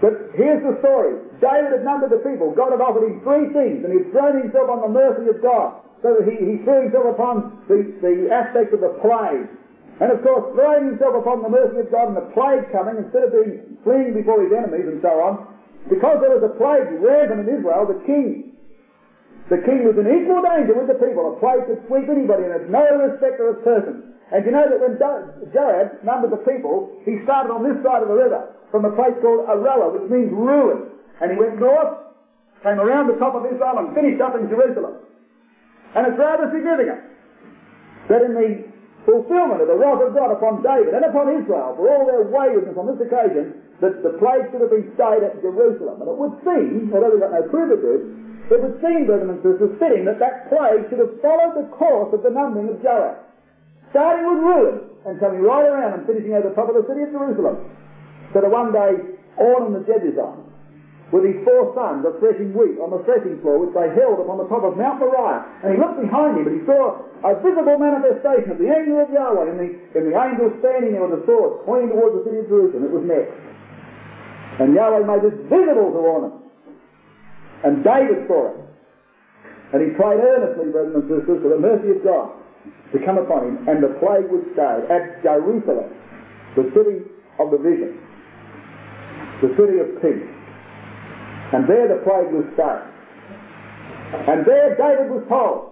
But here's the story. David had numbered the people. God had offered him three things, and he'd thrown himself on the mercy of God. So that he, he threw himself upon the, the aspect of the plague. And of course, throwing himself upon the mercy of God and the plague coming, instead of being fleeing before his enemies and so on, because there was a plague rampant in Israel, the king the king was in equal danger with the people. A plague could sweep anybody, and it's no respecter of persons. And you know that when Joab numbered the people, he started on this side of the river from a place called Aroer, which means ruin. And he went north, came around the top of Israel, and finished up in Jerusalem. And it's rather significant that in the fulfillment of the wrath of God upon David and upon Israel for all their waywardness on this occasion, that the plague should have been stayed at Jerusalem. And it would seem, although we've got no proof of this, it would seem, brothers and sisters, fitting that that plague should have followed the course of the numbering of Joab, starting with ruin and coming right around and finishing over the top of the city of Jerusalem. So that one day, Ornan the Jebusite, with his four sons, are threshing wheat on the threshing floor, which they held upon the top of Mount Moriah. And he looked behind him, and he saw a visible manifestation of the angel of Yahweh, and the, and the angel standing there with a sword, pointing towards the city of Jerusalem. It was next. And Yahweh made this visible to Ornan. And David saw it. And he prayed earnestly, brothers and sisters, for the mercy of God to come upon him. And the plague was stayed at Jerusalem, the city of the vision, the city of peace. And there the plague was stayed. And there David was told,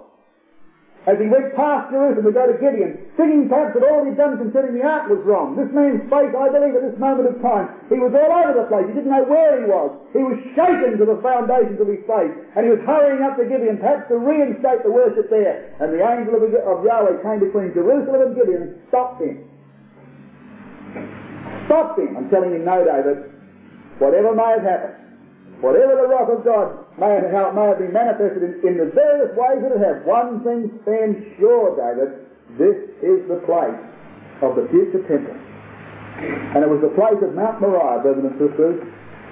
as he went past Jerusalem to go to Gibeon, thinking perhaps that all he'd done concerning the ark was wrong. This man's faith, I believe, at this moment of time, he was all over the place. He didn't know where he was. He was shaken to the foundations of his faith, and he was hurrying up to Gibeon, perhaps to reinstate the worship there. And the angel of, of Yahweh came between Jerusalem and Gibeon and stopped him. Stopped him. I'm telling you, no, David. Whatever may have happened, Whatever the wrath of God may how it may have been manifested in, in the various ways that it has, one thing stands sure, David, this is the place of the future temple. And it was the place of Mount Moriah, brothers and sisters,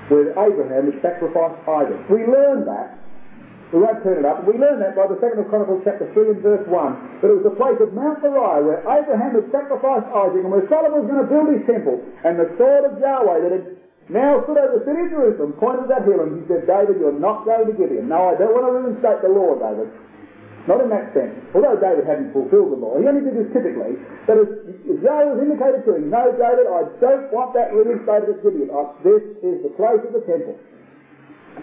where Abraham had sacrificed Isaac. We learn that. We won't turn it up. We learn that by the second of Chronicles chapter 3 and verse 1. But it was the place of Mount Moriah where Abraham had sacrificed Isaac and where Solomon was going to build his temple. And the sword of Yahweh that had now stood over the city of Jerusalem, pointed at hill, and he said, David, you're not going to Gibeon. No, I don't want to reinstate the law, David. Not in that sense. Although David hadn't fulfilled the law, he only did this typically. But as, Yahweh was indicated to him, no, David, I don't want that reinstated at Gibeon. I, this is the place of the temple.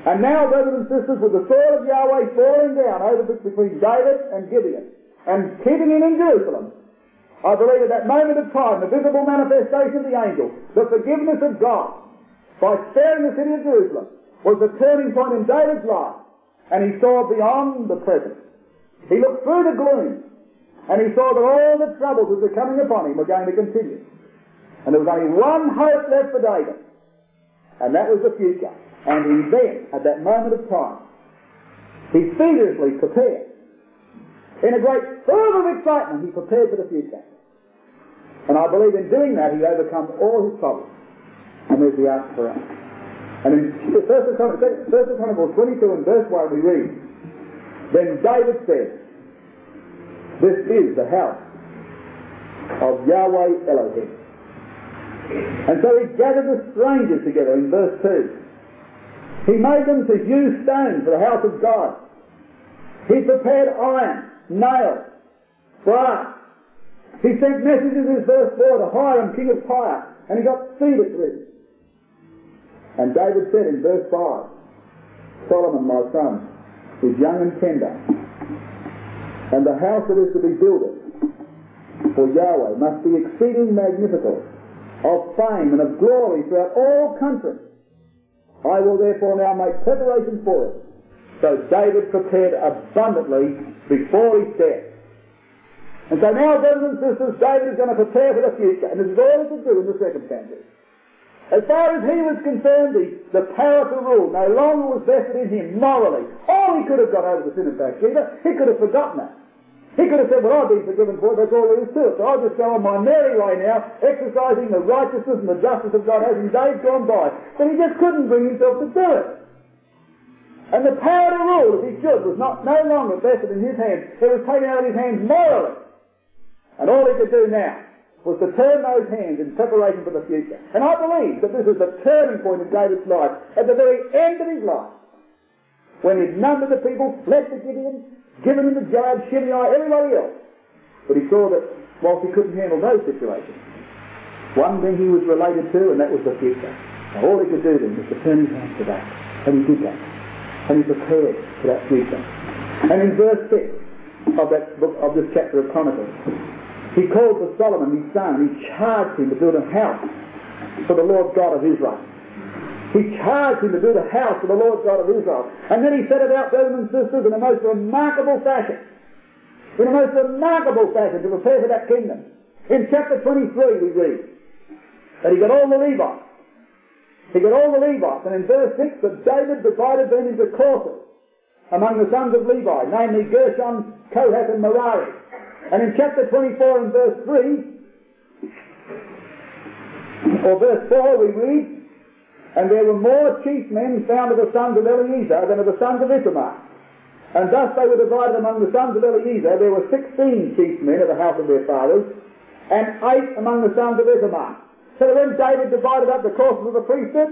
And now, brothers and sisters, with the sword of Yahweh falling down over between David and Gibeon, and keeping him in Jerusalem, I believe at that moment of time, the visible manifestation of the angel, the forgiveness of God, by sparing the city of Jerusalem was the turning point in David's life. And he saw beyond the present. He looked through the gloom and he saw that all the troubles that were coming upon him were going to continue. And there was only one hope left for David, and that was the future. And he then, at that moment of time, he feverishly prepared. In a great fervour of excitement, he prepared for the future. And I believe in doing that, he overcomes all his problems. And there's the answer for us. And in 1 Chronicles 22 and verse 1 we read, Then David said, This is the house of Yahweh Elohim. And so he gathered the strangers together in verse 2. He made them to hew stone for the house of God. He prepared iron, nails, brass. He sent messengers in verse 4 to Hiram, king of Tyre, and he got cedar trees. And David said in verse 5, Solomon, my son, is young and tender, and the house that is to be built for Yahweh must be exceeding magnificent, of fame and of glory throughout all countries. I will therefore now make preparation for it. So David prepared abundantly before his death. And so now, brothers and sisters, David is going to prepare for the future, and this is all he could do in the circumstances. As far as he was concerned, the, the power to rule no longer was vested in him morally. All he could have got over the sin of Bathsheba, he could have forgotten that. He could have said, well, I've been forgiven for it, that's all there is to it. So I'll just go on my merry way now, exercising the righteousness and the justice of God as in days gone by. But he just couldn't bring himself to do it. And the power to rule, as he should, was not no longer vested in his hands. It was taken out of his hands morally. And all he could do now was to turn those hands in preparation for the future. And I believe that this is the turning point in David's life, at the very end of his life. When he'd numbered the people, left the Gibeon, given him the Joab, Shimei, everybody else. But he saw that whilst he couldn't handle those situations, one thing he was related to, and that was the future. Now, all he could do then was to turn his hands to that. And he did that. And he prepared for that future. And in verse 6 of that book, of this chapter of Chronicles, he called for Solomon, his son, and he charged him to build a house for the Lord God of Israel. He charged him to build a house for the Lord God of Israel. And then he set about, brothers and sisters, in a most remarkable fashion. In a most remarkable fashion to prepare for that kingdom. In chapter 23 we read that he got all the Levites. He got all the Levites. And in verse 6 that David divided them into courses among the sons of Levi, namely Gershon, Kohath and Merari. And in chapter 24 and verse 3, or verse 4 we read, and there were more chief men found of the sons of Eleazar than of the sons of Ithamar. And thus they were divided among the sons of Eleazar. There were sixteen chief men of the house of their fathers, and eight among the sons of Ithamar. So when David divided up the courses of the priesthood,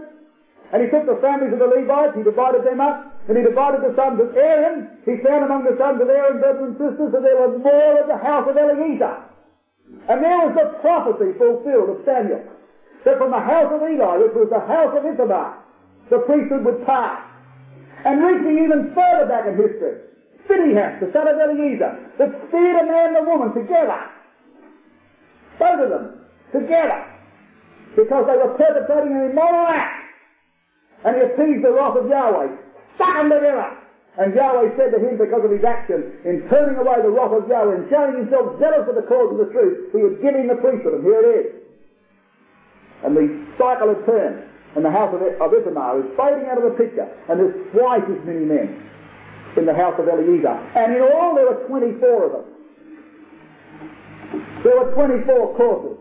and he took the families of the Levites, he divided them up, and he divided the sons of Aaron. He found among the sons of Aaron brothers and sisters that there were more of the house of Eleazar. And there was the prophecy fulfilled of Samuel that from the house of Eli, which was the house of Ithamar, the priesthood would pass. And reaching even further back in history, Phinehas, the son of Eleazar, that speared a man and a woman together. Both of them together. Because they were perpetrating an immoral act. And he appeased the wrath of Yahweh. Stuck them together. And Yahweh said to him, because of his action in turning away the wrath of Yahweh and showing himself zealous for the cause of the truth, he would give him the priesthood. And here it is. And the cycle had turned. And the house of, of Ithamar is fading out of the picture. And there's twice as many men in the house of Eleazar. And in all there were 24 of them. There were 24 courses.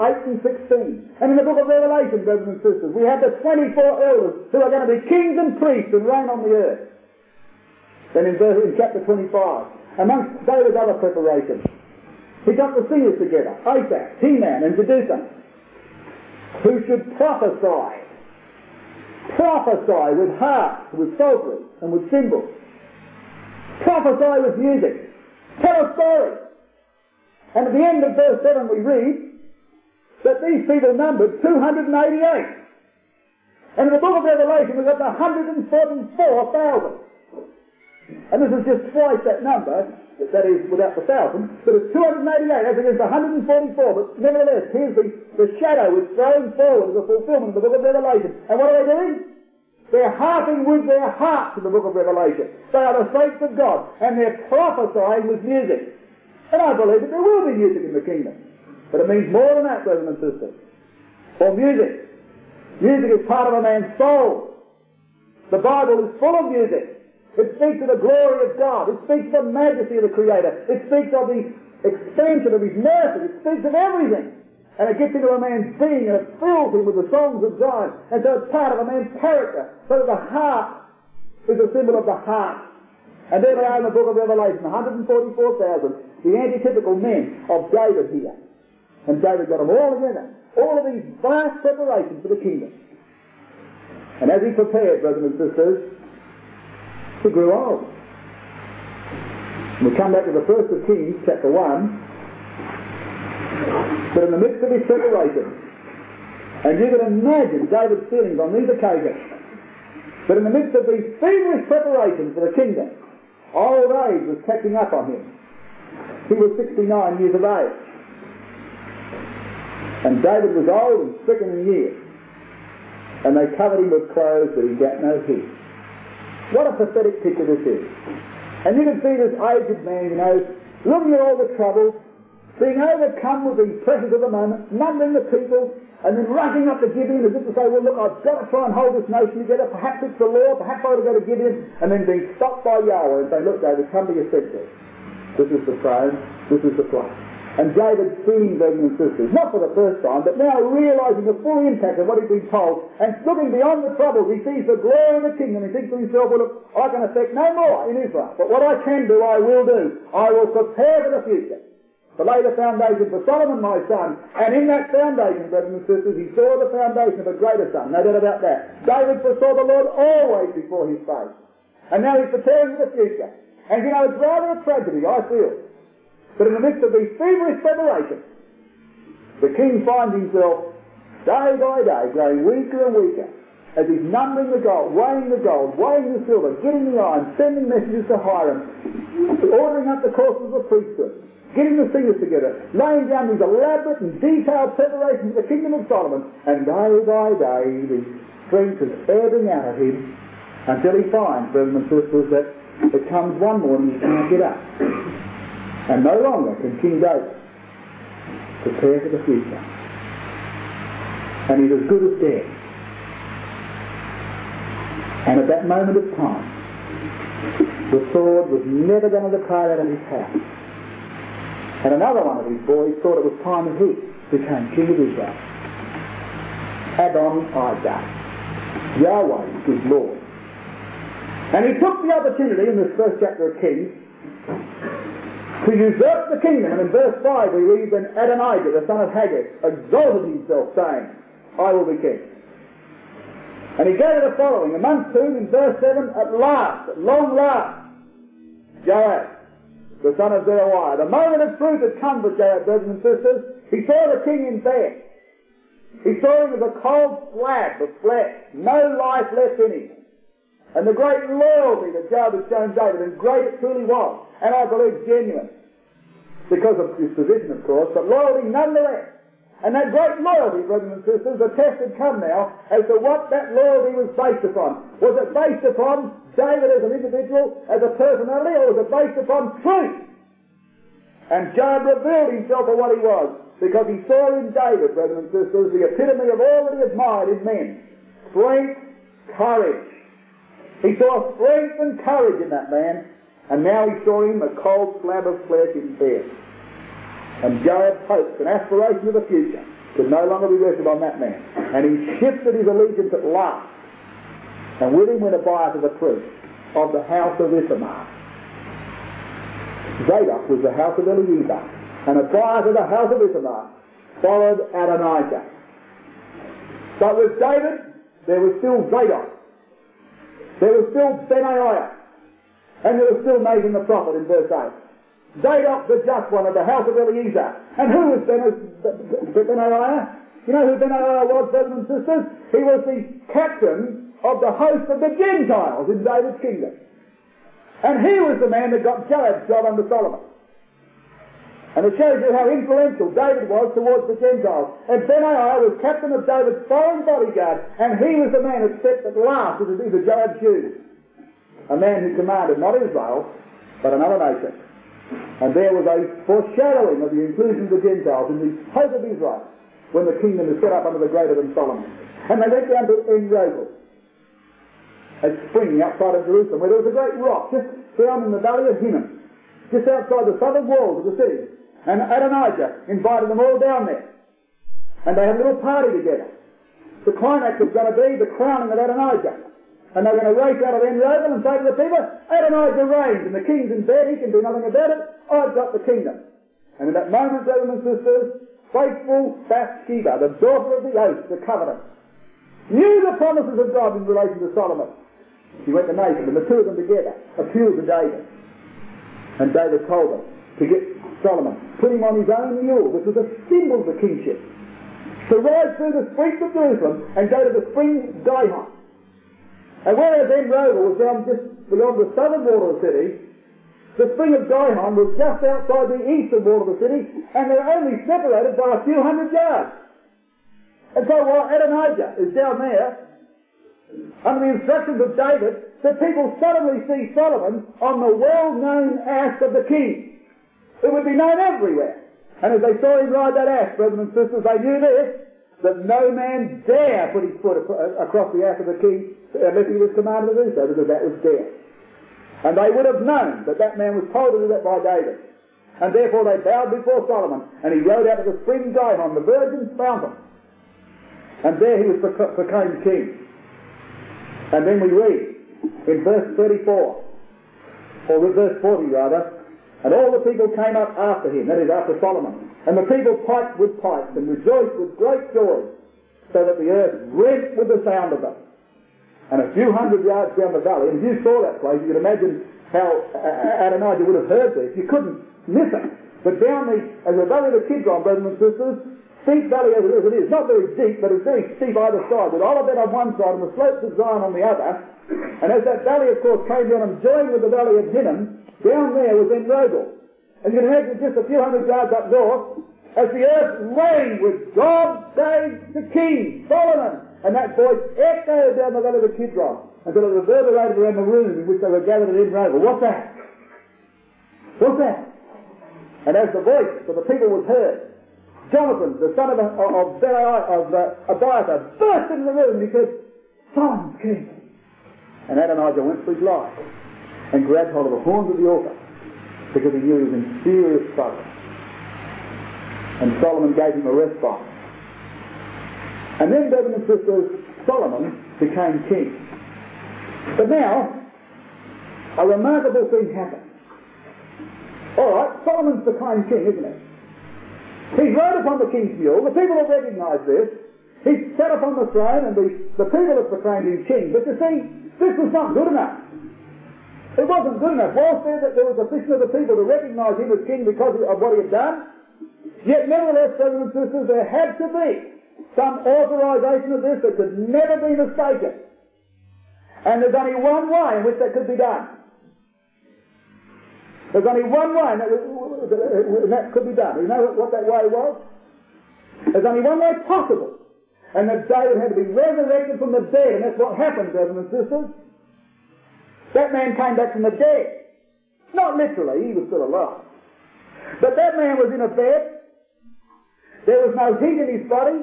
8 and 16. And in the book of Revelation, brothers and sisters, we have the 24 elders who are going to be kings and priests and reign on the earth. Then in, verse, in chapter 25, amongst David's other preparations, he got the singers together, Asaph, Heman, and Jeduthun who should prophesy. Prophesy with harps, with psalteries, and with cymbals. Prophesy with music. Tell a story. And at the end of verse 7 we read that these people numbered 288. And in the book of Revelation we've got 144,000. And this is just twice that number that is without the thousand, but it's 288 as against 144. But nevertheless, here's the, the shadow is thrown forward of the fulfillment of the book of Revelation. And what are they doing? They're harping with their hearts in the book of Revelation. They are the saints of God, and they're prophesying with music. And I believe that there will be music in the kingdom. But it means more than that, brothers and sisters. or music. Music is part of a man's soul. The Bible is full of music. It speaks of the glory of God. It speaks of the majesty of the Creator. It speaks of the expansion of His mercy. It speaks of everything. And it gets into a man's being and it fills him with the songs of God. And so it's part of a man's character. So that the heart is a symbol of the heart. And there they are in the book of Revelation, 144,000, the antitypical men of David here. And David got them all together. All of these vast preparations for the kingdom. And as he prepared, brothers and sisters, he grew old. And we come back to the first of Kings, chapter 1, but in the midst of his separation, and you can imagine David's feelings on these occasions, but in the midst of these feverish preparations for the kingdom, old age was catching up on him. He was 69 years of age. And David was old and stricken in years. And they covered him with clothes, but he got no heat. What a pathetic picture this is. And you can see this aged man, you know, looking at all the troubles, being overcome with the pressures of the moment, numbering the people, and then rushing up to Gibeon as if to say, well, look, I've got to try and hold this nation together. Perhaps it's the law. Perhaps I ought to go to Gibeon. And then being stopped by Yahweh and say, look, David, come to your senses. This is the throne. This is the place. And David seeing brothers and sisters, not for the first time, but now realizing the full impact of what he's been told, and looking beyond the troubles, he sees the glory of the kingdom. He thinks to himself, well, look, I can affect no more in Israel, but what I can do, I will do. I will prepare for the future to lay the foundation for Solomon my son. And in that foundation, brothers and sisters, he saw the foundation of a greater son. No doubt about that. David foresaw the Lord always before his face. And now he's preparing for the future. And you know, it's rather a tragedy, I feel. But in the midst of these feverish preparations, the king finds himself day by day growing weaker and weaker as he's numbering the gold, weighing the gold, weighing the silver, getting the iron, sending messages to Hiram, ordering up the courses of the priesthood, getting the singers together, laying down these elaborate and detailed preparations for the kingdom of Solomon, and day by day the strength is ebbing out of him until he finds, brothers and sisters, that it comes one morning he can't get up. And no longer can King David prepare for the future. And he's as good as dead. And at that moment of time, the sword was never going to depart out of his house. And another one of his boys thought it was time that he became king of Israel. Adonijah. Yahweh is Lord. And he took the opportunity in this first chapter of Kings to usurp the kingdom. And in verse 5 we read, Then Adonijah, the son of Haggith, exalted himself, saying, I will be king. And he gave it the following, amongst whom, in verse 7, at last, at long last, Joab, the son of Zeruiah. The moment of truth had come for Joab, brothers and sisters. He saw the king in bed. He saw him as a cold slab of flesh, no life left in him. And the great loyalty that Joab had shown David, and great it truly was, and I believe genuine, because of his position, of course, but loyalty nonetheless. And that great loyalty, brothers and sisters, the test had come now as to what that loyalty was based upon. Was it based upon David as an individual, as a personality, or was it based upon truth? And Joab revealed himself for what he was, because he saw in David, brothers and sisters, the epitome of all that he admired in men. Strength, courage. He saw strength and courage in that man, and now he saw him a cold slab of flesh in bed. And Joab's hopes and aspirations of the future could no longer be rested on that man. And he shifted his allegiance at last. And with him went Abiathar the priest of the house of Ithamar. Zadok was the house of Eleazar. And Abiathar the house of Ithamar followed Adonijah. But with David, there was still Zadok. There was still Benaiah. And there was still Nathan the prophet in verse 8. Zadok the just one of the house of Eleazar. And who was Benaiah? You know who Benaiah was, brothers and sisters? He was the captain of the host of the Gentiles in David's kingdom. And he was the man that got Joab's job under Solomon. And it shows you how influential David was towards the Gentiles. And Benaiah was captain of David's foreign bodyguard, and he was the man who stepped at last into Joab's shoes. A man who commanded not Israel, but another nation. And there was a foreshadowing of the inclusion of the Gentiles in the hope of Israel. when the kingdom is set up under the greater than Solomon. And they went down to En-Rogel, a spring outside of Jerusalem, where there was a great rock just down in the valley of Hinnom, just outside the southern walls of the city. And Adonijah invited them all down there. And they had a little party together. The climax was going to be the crowning of Adonijah. And they're going to race out of En-Rogel and say to the people, Adonijah reigns, and the king's in bed, he can do nothing about it, I've got the kingdom. And in that moment, brothers and sisters, faithful Bathsheba, the daughter of the oath, the covenant, knew the promises of God in relation to Solomon. She went to Nathan, and the two of them together appealed to David. And David told them to get Solomon, put him on his own mule, which was a symbol of the kingship, to ride through the streets of Jerusalem and go to the spring of Gihon. And whereas En-Rogel was down just beyond the southern wall of the city, the spring of Gihon was just outside the eastern wall of the city, and they're only separated by a few hundred yards. And so while Adonijah is down there, under the instructions of David, the people suddenly see Solomon on the well-known ass of the king. It would be known everywhere. And as they saw him ride that ass, brothers and sisters, they knew this, that no man dare put his foot across the ass of the king unless he was commanded to do so, because that was death. And they would have known that that man was told to do that by David. And therefore they bowed before Solomon, and he rode out to the spring Gihon, the virgin's fountain. And there he was proclaimed king. And then we read in verse 34, or verse 40 rather, and all the people came up after him, that is, after Solomon. And the people piped with pipes and rejoiced with great joy, so that the earth rent with the sound of them. And a few hundred yards down the valley, and if you saw that place, you could imagine how uh, Adonijah would have heard this. You couldn't miss it. But down the, as the valley of the Kidron, brothers and sisters, steep valley as it is, not very deep, but it's very steep either side, with Olivet on one side and the slopes of Zion on the other. And as that valley, of course, came down and joined with the valley of Hinnom, down there was En-Rogel. And you can imagine just a few hundred yards up north, as the earth rang with God save the King, Solomon. And that voice echoed down the valley of the Kidron until it reverberated around the room in which they were gathered at En-Rogel. What's that? What's that? And as the voice of the people was heard, Jonathan, the son of, of, of, of uh, Abiathar, burst into the room and he said, Solomon's king. And Adonijah went for his life and grabbed hold of the horns of the altar because he knew he was in serious trouble. And Solomon gave him a respite. And then, brothers and sisters, Solomon became king. But now, a remarkable thing happened. All right, Solomon's become king, isn't he? He rode upon the king's mule. The people have recognized this. He sat upon the throne, and the, the people have proclaimed him king. But you see, this was not good enough. It wasn't good enough. Paul said that there was a sufficient of the people to recognize him as king because of what he had done. Yet nevertheless, brothers and sisters, there had to be some authorization of this that could never be mistaken. And there's only one way in which that could be done. There's only one way that, that could be done. You know what that way was? There's only one way possible. And that David had to be resurrected from the dead. And that's what happened, brothers and sisters. That man came back from the dead. Not literally, he was still alive. But that man was in a bed. There was no heat in his body.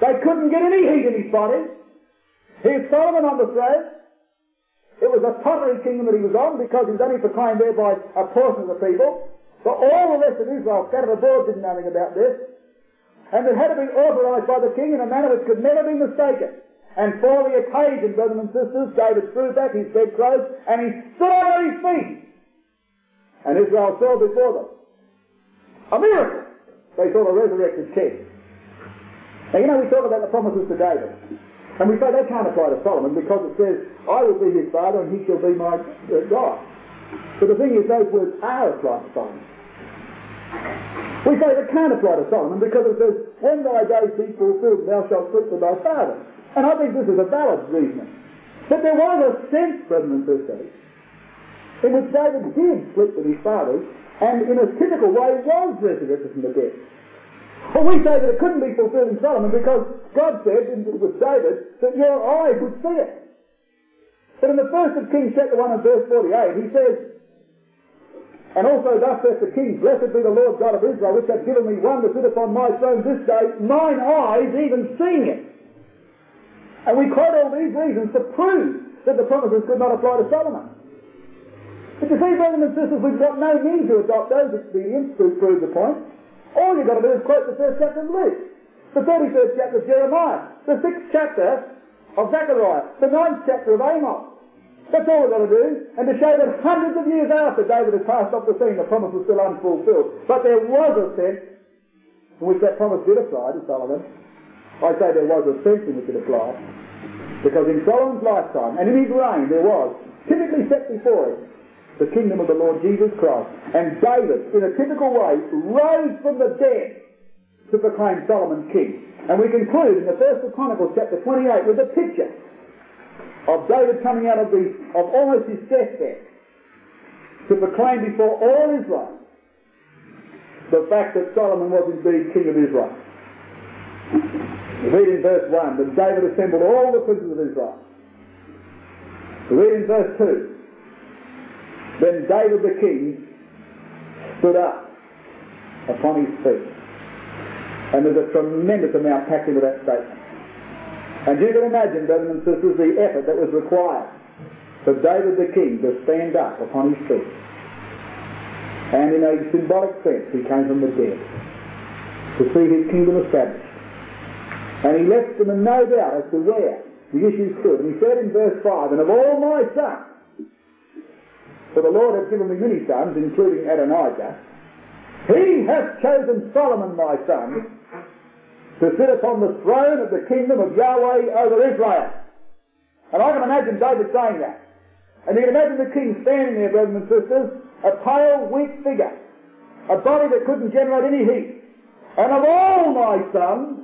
They couldn't get any heat in his body. Here's Solomon on the throne. It was a tottering kingdom that he was on because he was only proclaimed there by a portion of the people. But all the rest of Israel scattered abroad didn't know anything about this. And it had to be authorized by the king in a manner which could never be mistaken. And for the occasion, brothers and sisters, David threw back his bedclothes and he stood on his feet. And Israel saw before them a miracle. They saw the resurrected king. Now, you know, we talk about the promises to David. And we say they can't apply to Solomon because it says, I will be his father and he shall be my uh, God. But the thing is, those words are applied to Solomon. We say they can't apply to Solomon because it says, when thy days be fulfilled, thou shalt sleep with thy father. And I think this is a valid reasoning. But there was a sense, brethren and sisters, in which David did sleep with his fathers, and in a typical way was resurrected from the dead. But we say that it couldn't be fulfilled in Solomon because God said with David that your eyes would see it. But in the first of Kings chapter 1 and verse 48, he says, And also thus saith the king, Blessed be the Lord God of Israel, which hath given me one to sit upon my throne this day, mine eyes even seeing it. And we quote all these reasons to prove that the promises could not apply to Solomon. But you see, brothers and sisters, we've got no need to adopt those expedients to prove the point. All you've got to do is quote the first chapter of Luke, the 33rd chapter of Jeremiah, the 6th chapter of Zechariah, the 9th chapter of Amos, that's all we've got to do. And to show that hundreds of years after David had passed off the scene, the promise was still unfulfilled. But there was a sense in which that promise did apply to Solomon. I say there was a sense in which it applied. Because in Solomon's lifetime, and in his reign, there was, typically set before him, the kingdom of the Lord Jesus Christ. And David, in a typical way, rose from the dead to proclaim Solomon king. And we conclude in the first of Chronicles chapter 28 with a picture of David coming out of, the, of almost his deathbed to proclaim before all Israel the fact that Solomon was indeed king of Israel. Read in verse 1 that David assembled all the princes of Israel. Read in verse 2 then David the king stood up upon his feet. And there's a tremendous amount packed into that statement. And you can imagine, brothers and sisters, the effort that was required for David the king to stand up upon his feet. And in a symbolic sense, he came from the dead to see his kingdom established. And he left them in no doubt as to where the issue stood. And he said in verse 5, And of all my sons, for the Lord hath given me many sons, including Adonijah, he hath chosen Solomon my son to sit upon the throne of the kingdom of Yahweh over Israel. And I can imagine David saying that. And you can imagine the king standing there, brothers and sisters, a pale, weak figure, a body that couldn't generate any heat. And of all my sons,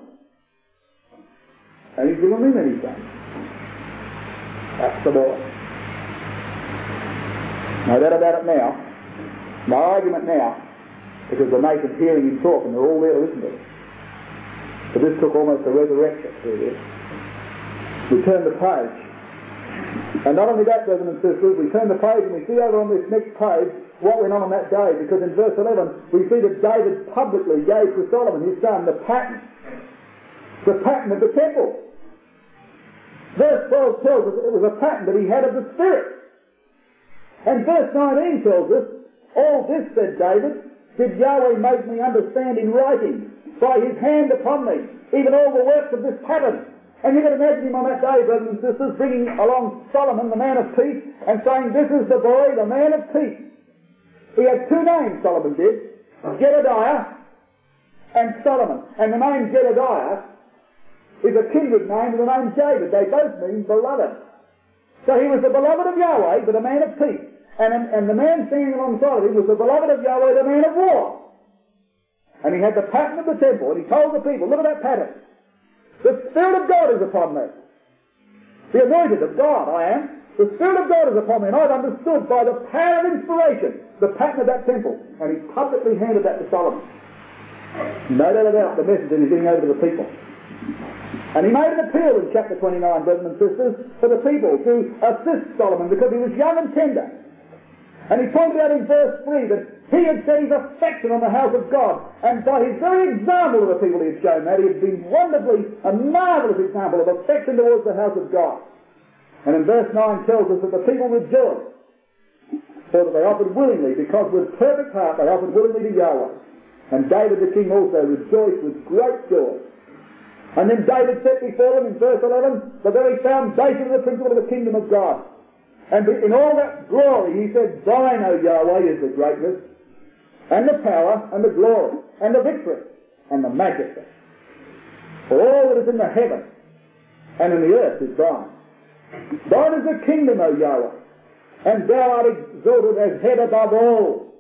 and he's given me sons. That's the boy. No doubt about it now. My argument now, because the nation's hearing him talk and they're all there to listen to it. But this took almost a resurrection period. We turn the page. And not only that, brothers and sisters, we turn the page and we see over on this next page what went on on that day, because in verse 11 we see that David publicly gave to Solomon, his son, the pattern. The pattern of the temple. Verse 12 tells us that it was a pattern that he had of the Spirit. And verse 19 tells us, all this, said David, did Yahweh make me understand in writing by his hand upon me, even all the works of this pattern. And you can imagine him on that day, brothers and sisters, bringing along Solomon, the man of peace, and saying, This is the boy, the man of peace. He had two names, Solomon did Jedediah and Solomon. And the name Jedediah is a kindred name to the name David. They both mean beloved. So he was the beloved of Yahweh, but a man of peace. And, and the man standing alongside of him was the beloved of Yahweh, the man of war. And he had the pattern of the temple, and he told the people, look at that pattern. The Spirit of God is upon me. The anointed of God I am. The Spirit of God is upon me, and I've understood by the power of inspiration the pattern of that temple. And he publicly handed that to Solomon. No doubt about the message that he's getting over to the people. And he made an appeal in chapter 29, brothers and sisters, for the people to assist Solomon because he was young and tender. And he pointed out in verse 3 that he had set his affection on the house of God. And by his very example of the people he had shown that, he had been wonderfully a marvellous example of affection towards the house of God. And in verse 9 tells us that the people rejoiced, so that they offered willingly, because with perfect heart they offered willingly to Yahweh. And David the king also rejoiced with great joy. And then David set before them in verse 11 the very foundation of the principle of the kingdom of God. And in all that glory, he said, Thine, O Yahweh, is the greatness, and the power, and the glory, and the victory, and the majesty. For all that is in the heaven and in the earth is thine. Thine is the kingdom, O Yahweh, and thou art exalted as head above all.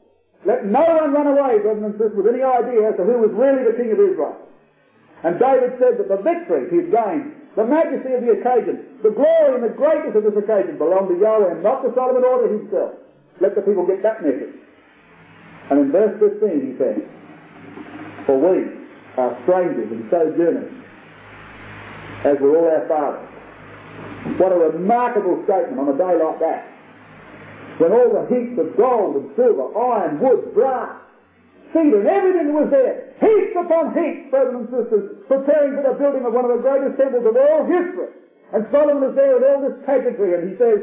Let no one run away, brothers and sisters, with any idea as to who was really the king of Israel. And David said that the victory he had gained, the majesty of the occasion, the glory and the greatness of this occasion belonged to Yahweh and not to Solomon or to himself. Let the people get that message. And in verse 15 he says, For we are strangers and sojourners, as were all our fathers. What a remarkable statement on a day like that. when all the heaps of gold and silver, iron, wood, brass, and everything was there, heaps upon heaps, brothers and sisters, preparing for the building of one of the greatest temples of all history. And Solomon is there with all this pageantry, and he says,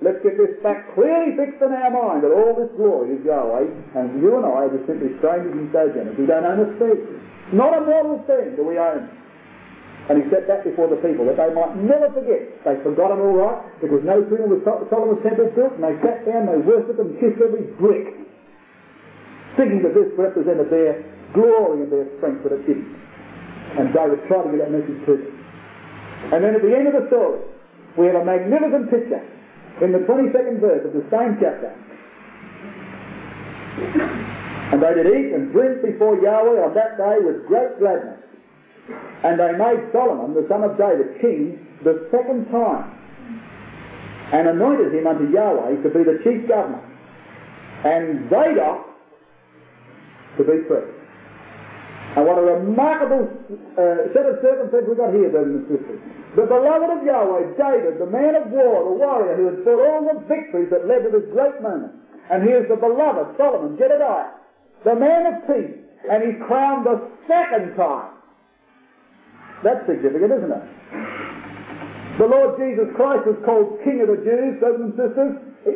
let's get this fact clearly fixed in our mind that all this glory is Yahweh, and you and I are just simply strangers and sojourners. We don't own a thing. Not a mortal thing do we own. And he set that before the people that they might never forget. They forgot him all right because no sooner was Solomon's temple built and they sat down, and they worshipped and kissed every brick, thinking that this represented their glory and their strength, but it didn't. And David tried to get that message to them. And then at the end of the story, we have a magnificent picture in the 22nd verse of the same chapter. And they did eat and drink before Yahweh on that day with great gladness. And they made Solomon, the son of David, king the second time, and anointed him unto Yahweh to be the chief governor, and Zadok to be priest. And what a remarkable uh, set of circumstances we've got here, brothers and sisters. The beloved of Yahweh, David, the man of war, the warrior who had fought all the victories that led to this great moment. And here's the beloved Solomon, Jedediah, the man of peace, and he's crowned the second time that's significant, isn't it? The Lord Jesus Christ was called King of the Jews, brothers and sisters,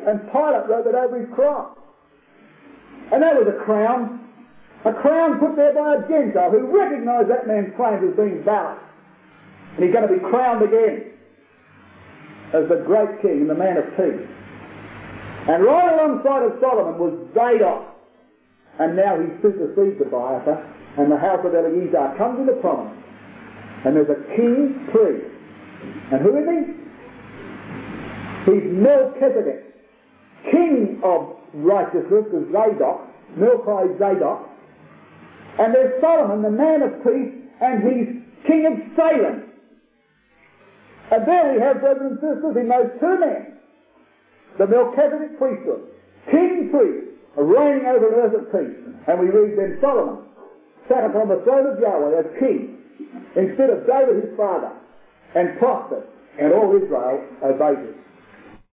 and Pilate wrote that over his cross. And that was a crown. A crown put there by a Gentile who recognized that man's claims as being valid. And he's going to be crowned again as the great king and the man of peace. And right alongside of Solomon was Zadok. And now he supersedes Abiathar, and the house of Eleazar comes into prominence. And there's a king priest. And who is he? He's Melchizedek, king of righteousness, is Zadok, Melchi Zadok. And there's Solomon, the man of peace, and he's king of Salem. And there we have, brothers and sisters, in those two men, the Melchizedek priesthood, king priest, reigning over the earth at peace. And we read then Solomon sat upon the throne of Yahweh as king instead of David his father, and prospered, and all Israel obeyed him.